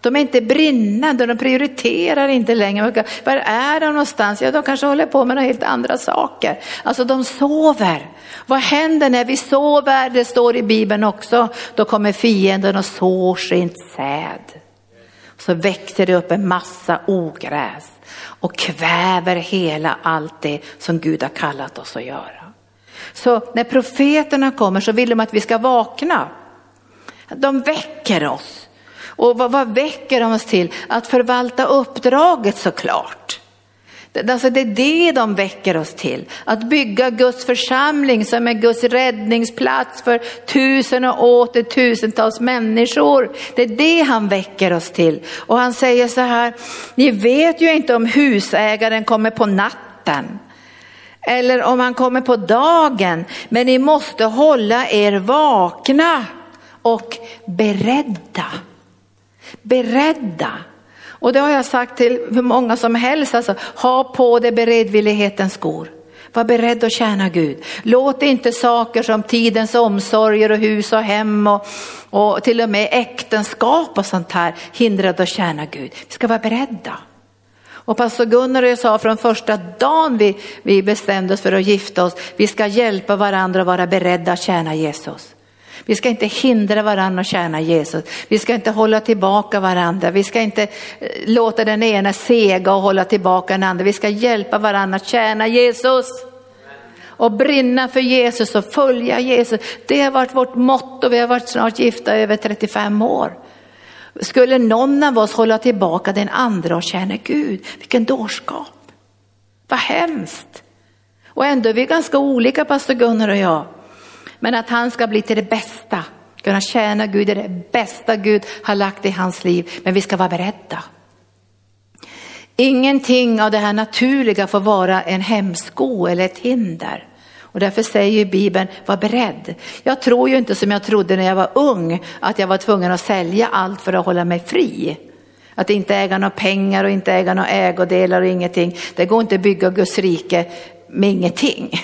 De är inte brinnande, de prioriterar inte längre. Var är de någonstans? Ja, de kanske håller på med några helt andra saker. Alltså de sover. Vad händer när vi sover? Det står i Bibeln också. Då kommer fienden och sår sin säd. Så växer det upp en massa ogräs och kväver hela allt det som Gud har kallat oss att göra. Så när profeterna kommer så vill de att vi ska vakna. De väcker oss. Och vad, vad väcker de oss till? Att förvalta uppdraget såklart. Alltså det är det de väcker oss till. Att bygga Guds församling som är Guds räddningsplats för tusen och åter tusentals människor. Det är det han väcker oss till. Och han säger så här, ni vet ju inte om husägaren kommer på natten eller om han kommer på dagen, men ni måste hålla er vakna och beredda. Beredda. Och det har jag sagt till hur många som helst, alltså, ha på dig beredvillighetens skor. Var beredd att tjäna Gud. Låt inte saker som tidens omsorger och hus och hem och, och till och med äktenskap och sånt här hindra dig att tjäna Gud. Vi ska vara beredda. Och pastor Gunnar och jag sa från första dagen vi, vi bestämde oss för att gifta oss, vi ska hjälpa varandra och vara beredda att tjäna Jesus. Vi ska inte hindra varandra att tjäna Jesus. Vi ska inte hålla tillbaka varandra. Vi ska inte eh, låta den ena sega och hålla tillbaka den andra. Vi ska hjälpa varandra att tjäna Jesus. Och brinna för Jesus och följa Jesus. Det har varit vårt motto. Vi har varit snart gifta över 35 år. Skulle någon av oss hålla tillbaka den andra och tjäna Gud, vilken dårskap. Vad hemskt. Och ändå är vi ganska olika pastor Gunnar och jag. Men att han ska bli till det bästa, kunna tjäna Gud är det bästa Gud har lagt i hans liv. Men vi ska vara beredda. Ingenting av det här naturliga får vara en hämsko eller ett hinder. Och därför säger Bibeln, var beredd. Jag tror ju inte som jag trodde när jag var ung, att jag var tvungen att sälja allt för att hålla mig fri. Att inte äga några pengar och inte äga några ägodelar och ingenting. Det går inte att bygga Guds rike med ingenting.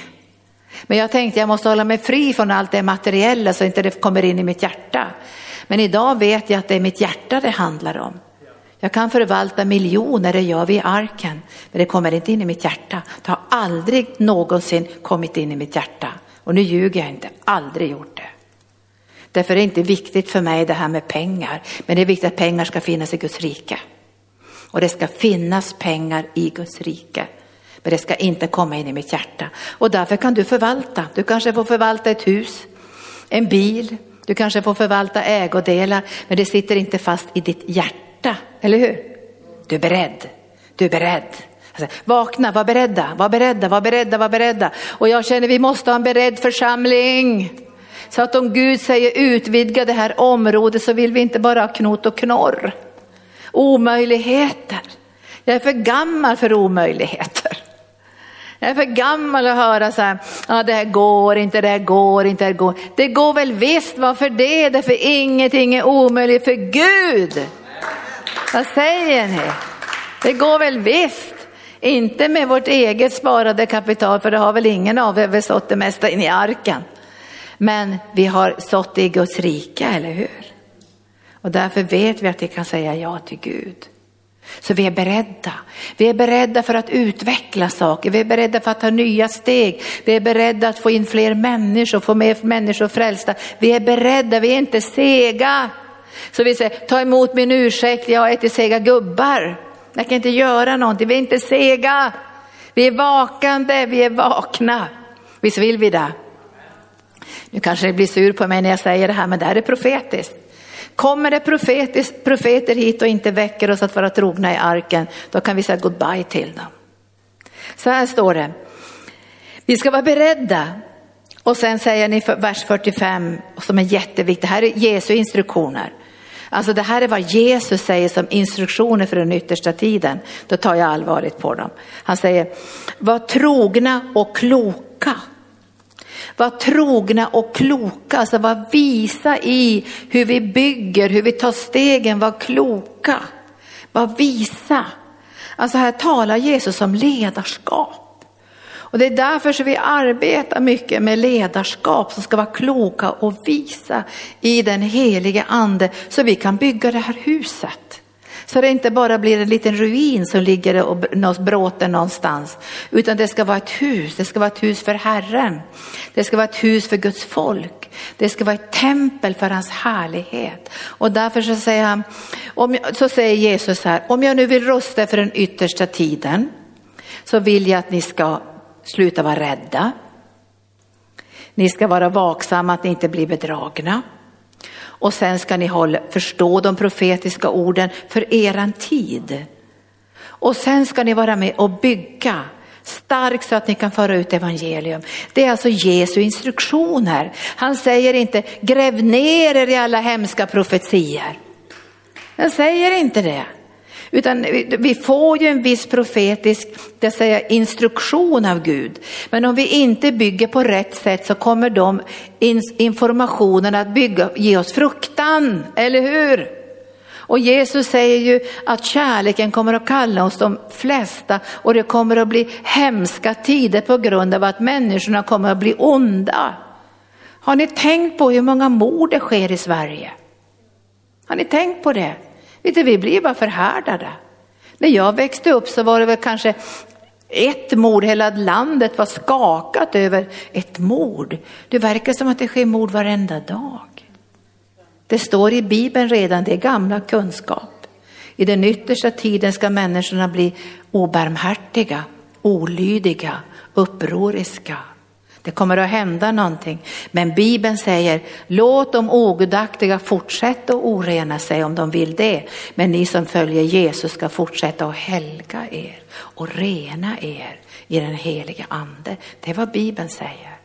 Men jag tänkte jag måste hålla mig fri från allt det materiella så inte det kommer in i mitt hjärta. Men idag vet jag att det är mitt hjärta det handlar om. Jag kan förvalta miljoner, det gör vi i arken, men det kommer inte in i mitt hjärta. Det har aldrig någonsin kommit in i mitt hjärta. Och nu ljuger jag inte, aldrig gjort det. Därför är det inte viktigt för mig det här med pengar, men det är viktigt att pengar ska finnas i Guds rike. Och det ska finnas pengar i Guds rike. Men det ska inte komma in i mitt hjärta. Och därför kan du förvalta. Du kanske får förvalta ett hus, en bil, du kanske får förvalta ägodelar, men det sitter inte fast i ditt hjärta, eller hur? Du är beredd, du är beredd. Alltså, vakna, var beredda, var beredda, var beredda, var beredda. Och jag känner vi måste ha en beredd församling. Så att om Gud säger utvidga det här området så vill vi inte bara ha knot och knorr. Omöjligheter. Jag är för gammal för omöjligheter. Jag är för gammal att höra så här, ja det här går inte, det här går inte, det här går. Det går väl visst, varför det? Därför ingenting är omöjligt för Gud. Vad säger ni? Det går väl visst. Inte med vårt eget sparade kapital, för det har väl ingen av er väl sått det mesta in i arken. Men vi har sått det i Guds rike, eller hur? Och därför vet vi att vi kan säga ja till Gud. Så vi är beredda. Vi är beredda för att utveckla saker, vi är beredda för att ta nya steg, vi är beredda att få in fler människor, få mer människor frälsta. Vi är beredda, vi är inte sega. Så vi säger, ta emot min ursäkt, jag är till sega gubbar. Jag kan inte göra någonting, vi är inte sega. Vi är vakande, vi är vakna. Visst vill vi det? Nu kanske ni blir sur på mig när jag säger det här, men det här är profetiskt. Kommer det profeter hit och inte väcker oss att vara trogna i arken, då kan vi säga goodbye till dem. Så här står det. Vi ska vara beredda. Och sen säger ni för vers 45, som är jätteviktigt, det här är Jesu instruktioner. Alltså det här är vad Jesus säger som instruktioner för den yttersta tiden. Då tar jag allvarligt på dem. Han säger, var trogna och kloka. Var trogna och kloka, alltså var visa i hur vi bygger, hur vi tar stegen, var kloka. Var visa. Alltså här talar Jesus om ledarskap. Och det är därför som vi arbetar mycket med ledarskap som ska vara kloka och visa i den helige ande så vi kan bygga det här huset. Så det inte bara blir en liten ruin som ligger och bråter någonstans. Utan det ska vara ett hus, det ska vara ett hus för Herren. Det ska vara ett hus för Guds folk. Det ska vara ett tempel för hans härlighet. Och därför så säger, han, om, så säger Jesus här, om jag nu vill rusta för den yttersta tiden så vill jag att ni ska sluta vara rädda. Ni ska vara vaksamma att ni inte blir bedragna. Och sen ska ni hålla, förstå de profetiska orden för eran tid. Och sen ska ni vara med och bygga stark så att ni kan föra ut evangelium. Det är alltså Jesu instruktioner. Han säger inte gräv ner er i alla hemska profetier. Han säger inte det. Utan vi får ju en viss profetisk det säga, instruktion av Gud. Men om vi inte bygger på rätt sätt så kommer de informationerna att bygga, ge oss fruktan, eller hur? Och Jesus säger ju att kärleken kommer att kalla oss de flesta och det kommer att bli hemska tider på grund av att människorna kommer att bli onda. Har ni tänkt på hur många mord det sker i Sverige? Har ni tänkt på det? Vet du, vi blir bara förhärdade. När jag växte upp så var det väl kanske ett mord, hela landet var skakat över ett mord. Det verkar som att det sker mord varenda dag. Det står i Bibeln redan, det är gamla kunskap. I den yttersta tiden ska människorna bli obarmhärtiga, olydiga, upproriska. Det kommer att hända någonting. Men Bibeln säger, låt de ogudaktiga fortsätta att orena sig om de vill det. Men ni som följer Jesus ska fortsätta att helga er och rena er i den heliga ande. Det är vad Bibeln säger.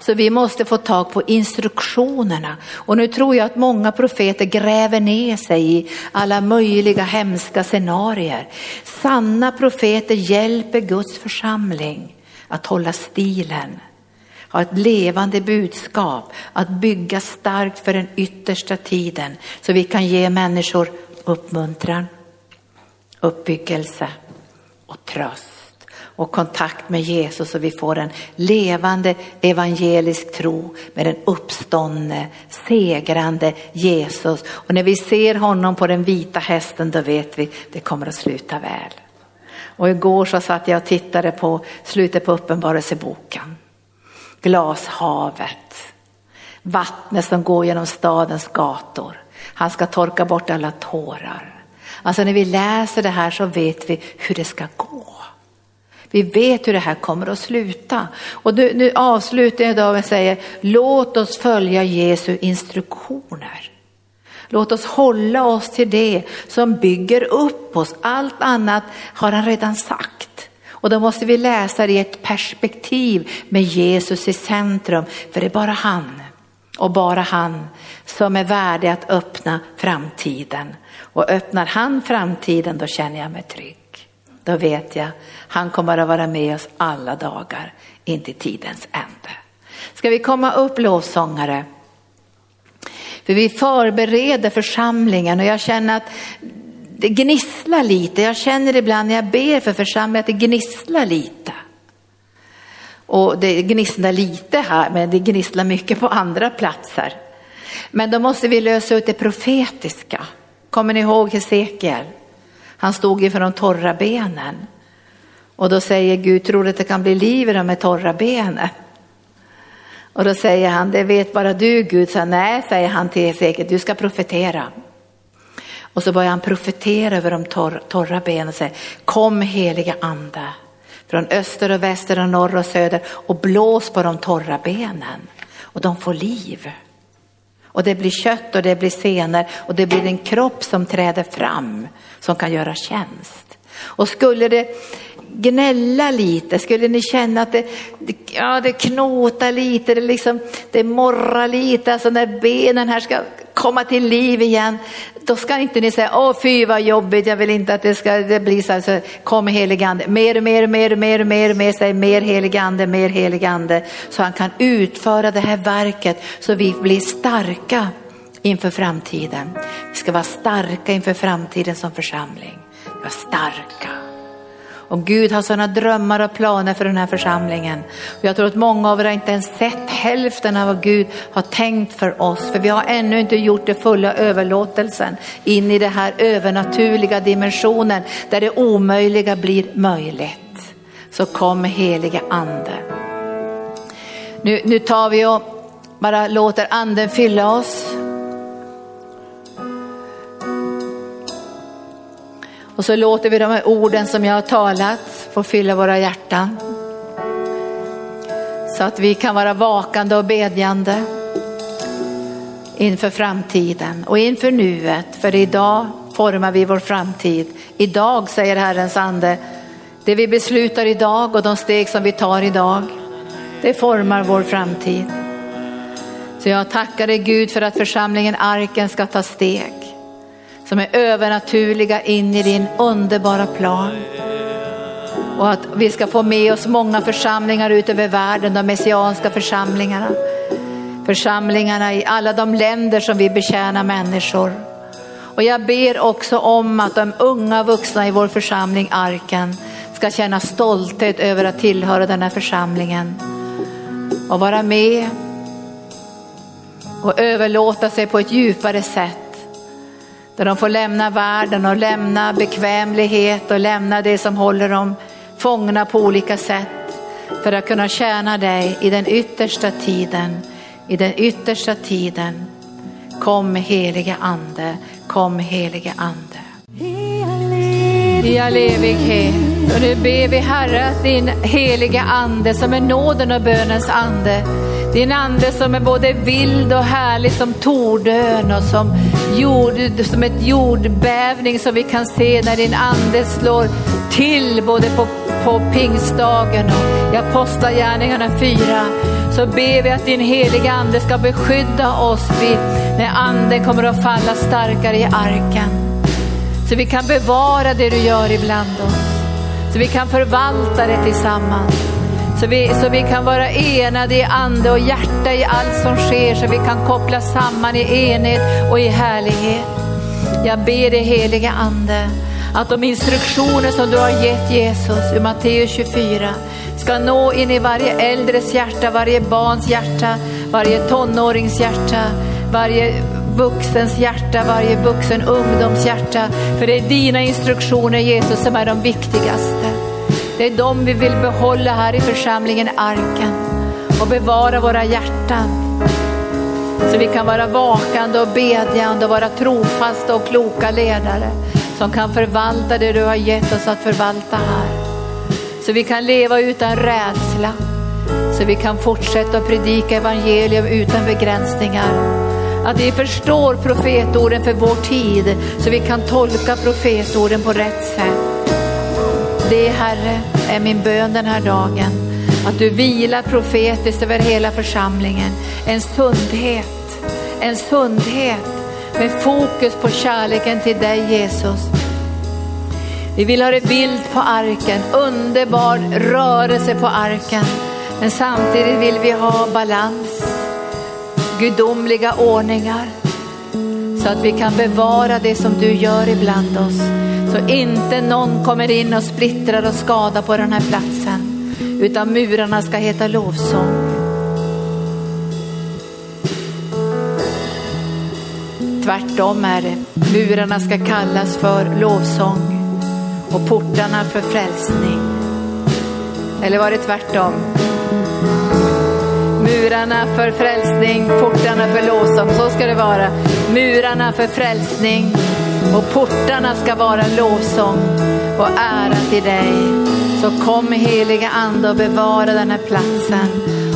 Så vi måste få tag på instruktionerna. Och nu tror jag att många profeter gräver ner sig i alla möjliga hemska scenarier. Sanna profeter hjälper Guds församling att hålla stilen, ha ett levande budskap, att bygga starkt för den yttersta tiden så vi kan ge människor uppmuntran, uppbyggelse och tröst och kontakt med Jesus så vi får en levande evangelisk tro med den uppståndne, segrande Jesus. Och när vi ser honom på den vita hästen då vet vi det kommer att sluta väl. Och igår så satt jag och tittade på slutet på Uppenbarelseboken. Glashavet, vattnet som går genom stadens gator. Han ska torka bort alla tårar. Alltså när vi läser det här så vet vi hur det ska gå. Vi vet hur det här kommer att sluta. Och nu, nu avslutar jag idag med att säga, låt oss följa Jesu instruktioner. Låt oss hålla oss till det som bygger upp oss. Allt annat har han redan sagt. Och då måste vi läsa det i ett perspektiv med Jesus i centrum. För det är bara han och bara han som är värdig att öppna framtiden. Och öppnar han framtiden då känner jag mig trygg. Då vet jag, han kommer att vara med oss alla dagar inte tidens ände. Ska vi komma upp lovsångare? För vi förbereder församlingen och jag känner att det gnisslar lite. Jag känner ibland när jag ber för församlingen att det gnisslar lite. Och det gnisslar lite här, men det gnisslar mycket på andra platser. Men då måste vi lösa ut det profetiska. Kommer ni ihåg Hesekiel? Han stod inför de torra benen. Och då säger Gud, tror du att det kan bli liv i de här torra benen? Och då säger han, det vet bara du Gud. Så nej, säger han till Hesekiel, du ska profetera. Och så börjar han profetera över de torr, torra benen och säger, kom heliga ande från öster och väster och norr och söder och blås på de torra benen och de får liv. Och det blir kött och det blir senor och det blir en kropp som träder fram som kan göra tjänst. Och skulle det gnälla lite? Skulle ni känna att det, ja, det knotar lite, det, liksom, det morrar lite, alltså när benen här ska komma till liv igen, då ska inte ni säga, åh fy vad jobbigt, jag vill inte att det ska det bli så här, så kom heligande, mer, mer, mer, mer, mer, mer, säg mer heligande, mer heligande, så han kan utföra det här verket så vi blir starka inför framtiden. Vi ska vara starka inför framtiden som församling. Vi ska vara starka. Och Gud har sådana drömmar och planer för den här församlingen. Och jag tror att många av er har inte ens sett hälften av vad Gud har tänkt för oss. För vi har ännu inte gjort det fulla överlåtelsen in i den här övernaturliga dimensionen där det omöjliga blir möjligt. Så kom helige ande. Nu, nu tar vi och bara låter anden fylla oss. Och så låter vi de här orden som jag har talat få fylla våra hjärtan. Så att vi kan vara vakande och bedjande inför framtiden och inför nuet. För idag formar vi vår framtid. Idag säger Herrens ande, det vi beslutar idag och de steg som vi tar idag, det formar vår framtid. Så jag tackar dig Gud för att församlingen Arken ska ta steg som är övernaturliga in i din underbara plan. Och att vi ska få med oss många församlingar ut över världen, de messianska församlingarna. Församlingarna i alla de länder som vi betjänar människor. Och jag ber också om att de unga vuxna i vår församling Arken ska känna stolthet över att tillhöra den här församlingen och vara med och överlåta sig på ett djupare sätt där de får lämna världen och lämna bekvämlighet och lämna det som håller dem fångna på olika sätt för att kunna tjäna dig i den yttersta tiden. I den yttersta tiden. Kom helige ande, kom helige ande. I all evighet. Och nu ber vi Herre att din heliga ande som är nåden och bönens ande din ande som är både vild och härlig som Tordön och som, jord, som ett jordbävning som vi kan se när din ande slår till både på, på pingstdagen och i Apostlagärningarna 4 så ber vi att din heliga ande ska beskydda oss vid, när anden kommer att falla starkare i arken. Så vi kan bevara det du gör ibland oss. Så vi kan förvalta det tillsammans. Så vi, så vi kan vara enade i ande och hjärta i allt som sker, så vi kan koppla samman i enhet och i härlighet. Jag ber dig heliga ande, att de instruktioner som du har gett Jesus i Matteus 24 ska nå in i varje äldres hjärta, varje barns hjärta, varje tonårings hjärta, varje vuxens hjärta, varje vuxen ungdoms hjärta. För det är dina instruktioner Jesus som är de viktigaste. Det är dem vi vill behålla här i församlingen Arken och bevara våra hjärtan. Så vi kan vara vakande och bedjande och vara trofasta och kloka ledare som kan förvalta det du har gett oss att förvalta här. Så vi kan leva utan rädsla. Så vi kan fortsätta att predika evangelium utan begränsningar. Att vi förstår profetorden för vår tid så vi kan tolka profetorden på rätt sätt. Det Herre är min bön den här dagen. Att du vilar profetiskt över hela församlingen. En sundhet, en sundhet med fokus på kärleken till dig Jesus. Vi vill ha det vilt på arken, underbar rörelse på arken. Men samtidigt vill vi ha balans, gudomliga ordningar. Så att vi kan bevara det som du gör ibland oss. Så inte någon kommer in och splittrar och skadar på den här platsen. Utan murarna ska heta lovsång. Tvärtom är det. Murarna ska kallas för lovsång och portarna för frälsning. Eller var det tvärtom? Murarna för frälsning, portarna för lovsång. Så ska det vara. Murarna för frälsning portarna ska vara lovsång och ära till dig. Så kom heliga ande och bevara den här platsen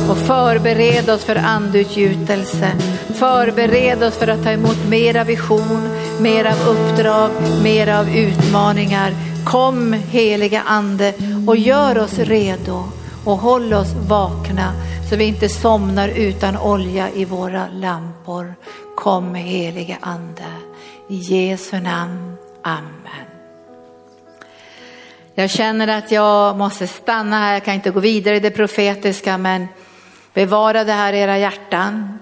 och förbered oss för andutgjutelse. Förbered oss för att ta emot mera vision, mera av uppdrag, mera av utmaningar. Kom heliga ande och gör oss redo och håll oss vakna så vi inte somnar utan olja i våra lampor. Kom heliga ande. I Jesu namn. Amen. Jag känner att jag måste stanna här, jag kan inte gå vidare i det profetiska men bevara det här i era hjärtan.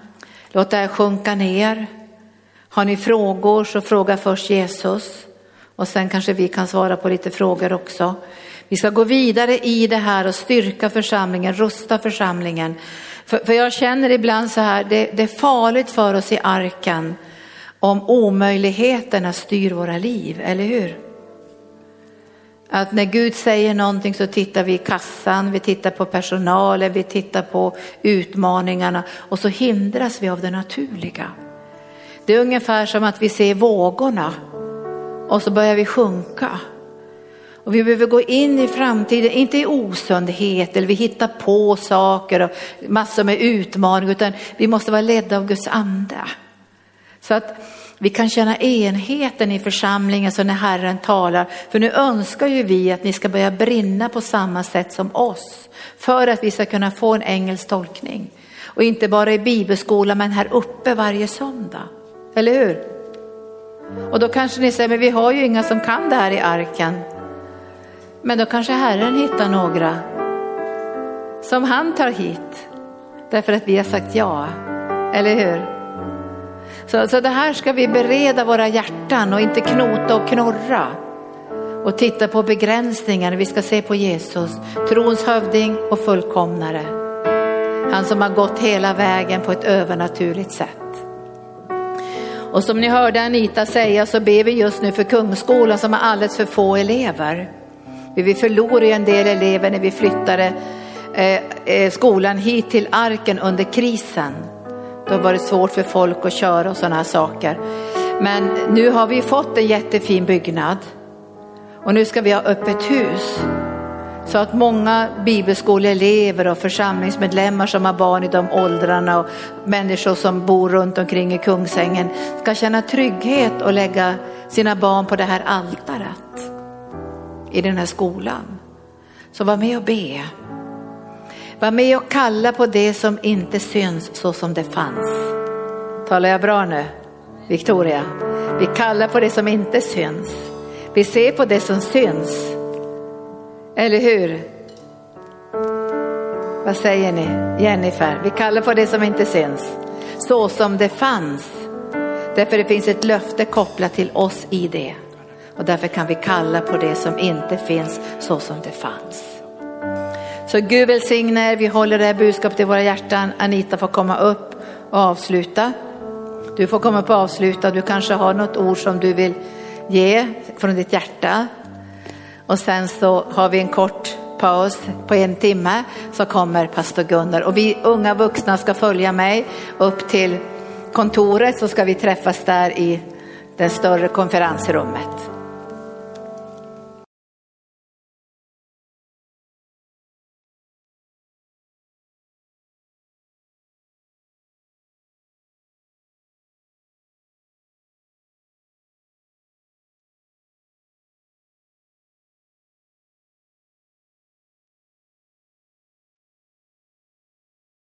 Låt det här sjunka ner. Har ni frågor så fråga först Jesus och sen kanske vi kan svara på lite frågor också. Vi ska gå vidare i det här och styrka församlingen, rusta församlingen. För, för jag känner ibland så här, det, det är farligt för oss i arken om omöjligheterna styr våra liv, eller hur? Att när Gud säger någonting så tittar vi i kassan, vi tittar på personalen, vi tittar på utmaningarna och så hindras vi av det naturliga. Det är ungefär som att vi ser vågorna och så börjar vi sjunka. Och vi behöver gå in i framtiden, inte i osundhet eller vi hittar på saker och massor med utmaningar, utan vi måste vara ledda av Guds ande. Så att vi kan känna enheten i församlingen så när Herren talar. För nu önskar ju vi att ni ska börja brinna på samma sätt som oss. För att vi ska kunna få en engelsk tolkning. Och inte bara i bibelskolan men här uppe varje söndag. Eller hur? Och då kanske ni säger, men vi har ju inga som kan det här i arken. Men då kanske Herren hittar några som han tar hit. Därför att vi har sagt ja. Eller hur? Så, så det här ska vi bereda våra hjärtan och inte knota och knorra och titta på begränsningar. Vi ska se på Jesus, trons hövding och fullkomnare. Han som har gått hela vägen på ett övernaturligt sätt. Och som ni hörde Anita säga så ber vi just nu för Kungsskolan som har alldeles för få elever. Vi förlorade en del elever när vi flyttade eh, eh, skolan hit till Arken under krisen. Det har varit svårt för folk att köra och sådana här saker. Men nu har vi fått en jättefin byggnad och nu ska vi ha öppet hus. Så att många bibelskoleelever och församlingsmedlemmar som har barn i de åldrarna och människor som bor runt omkring i Kungsängen ska känna trygghet och lägga sina barn på det här altaret i den här skolan. Så var med och be. Var med och kalla på det som inte syns så som det fanns. Talar jag bra nu? Victoria? Vi kallar på det som inte syns. Vi ser på det som syns. Eller hur? Vad säger ni? Jennifer, vi kallar på det som inte syns. Så som det fanns. Därför det finns ett löfte kopplat till oss i det. Och därför kan vi kalla på det som inte finns så som det fanns. Så Gud välsigne er, vi håller det här budskapet i våra hjärtan. Anita får komma upp och avsluta. Du får komma upp och avsluta, du kanske har något ord som du vill ge från ditt hjärta. Och sen så har vi en kort paus på en timme så kommer pastor Gunnar och vi unga vuxna ska följa mig upp till kontoret så ska vi träffas där i det större konferensrummet.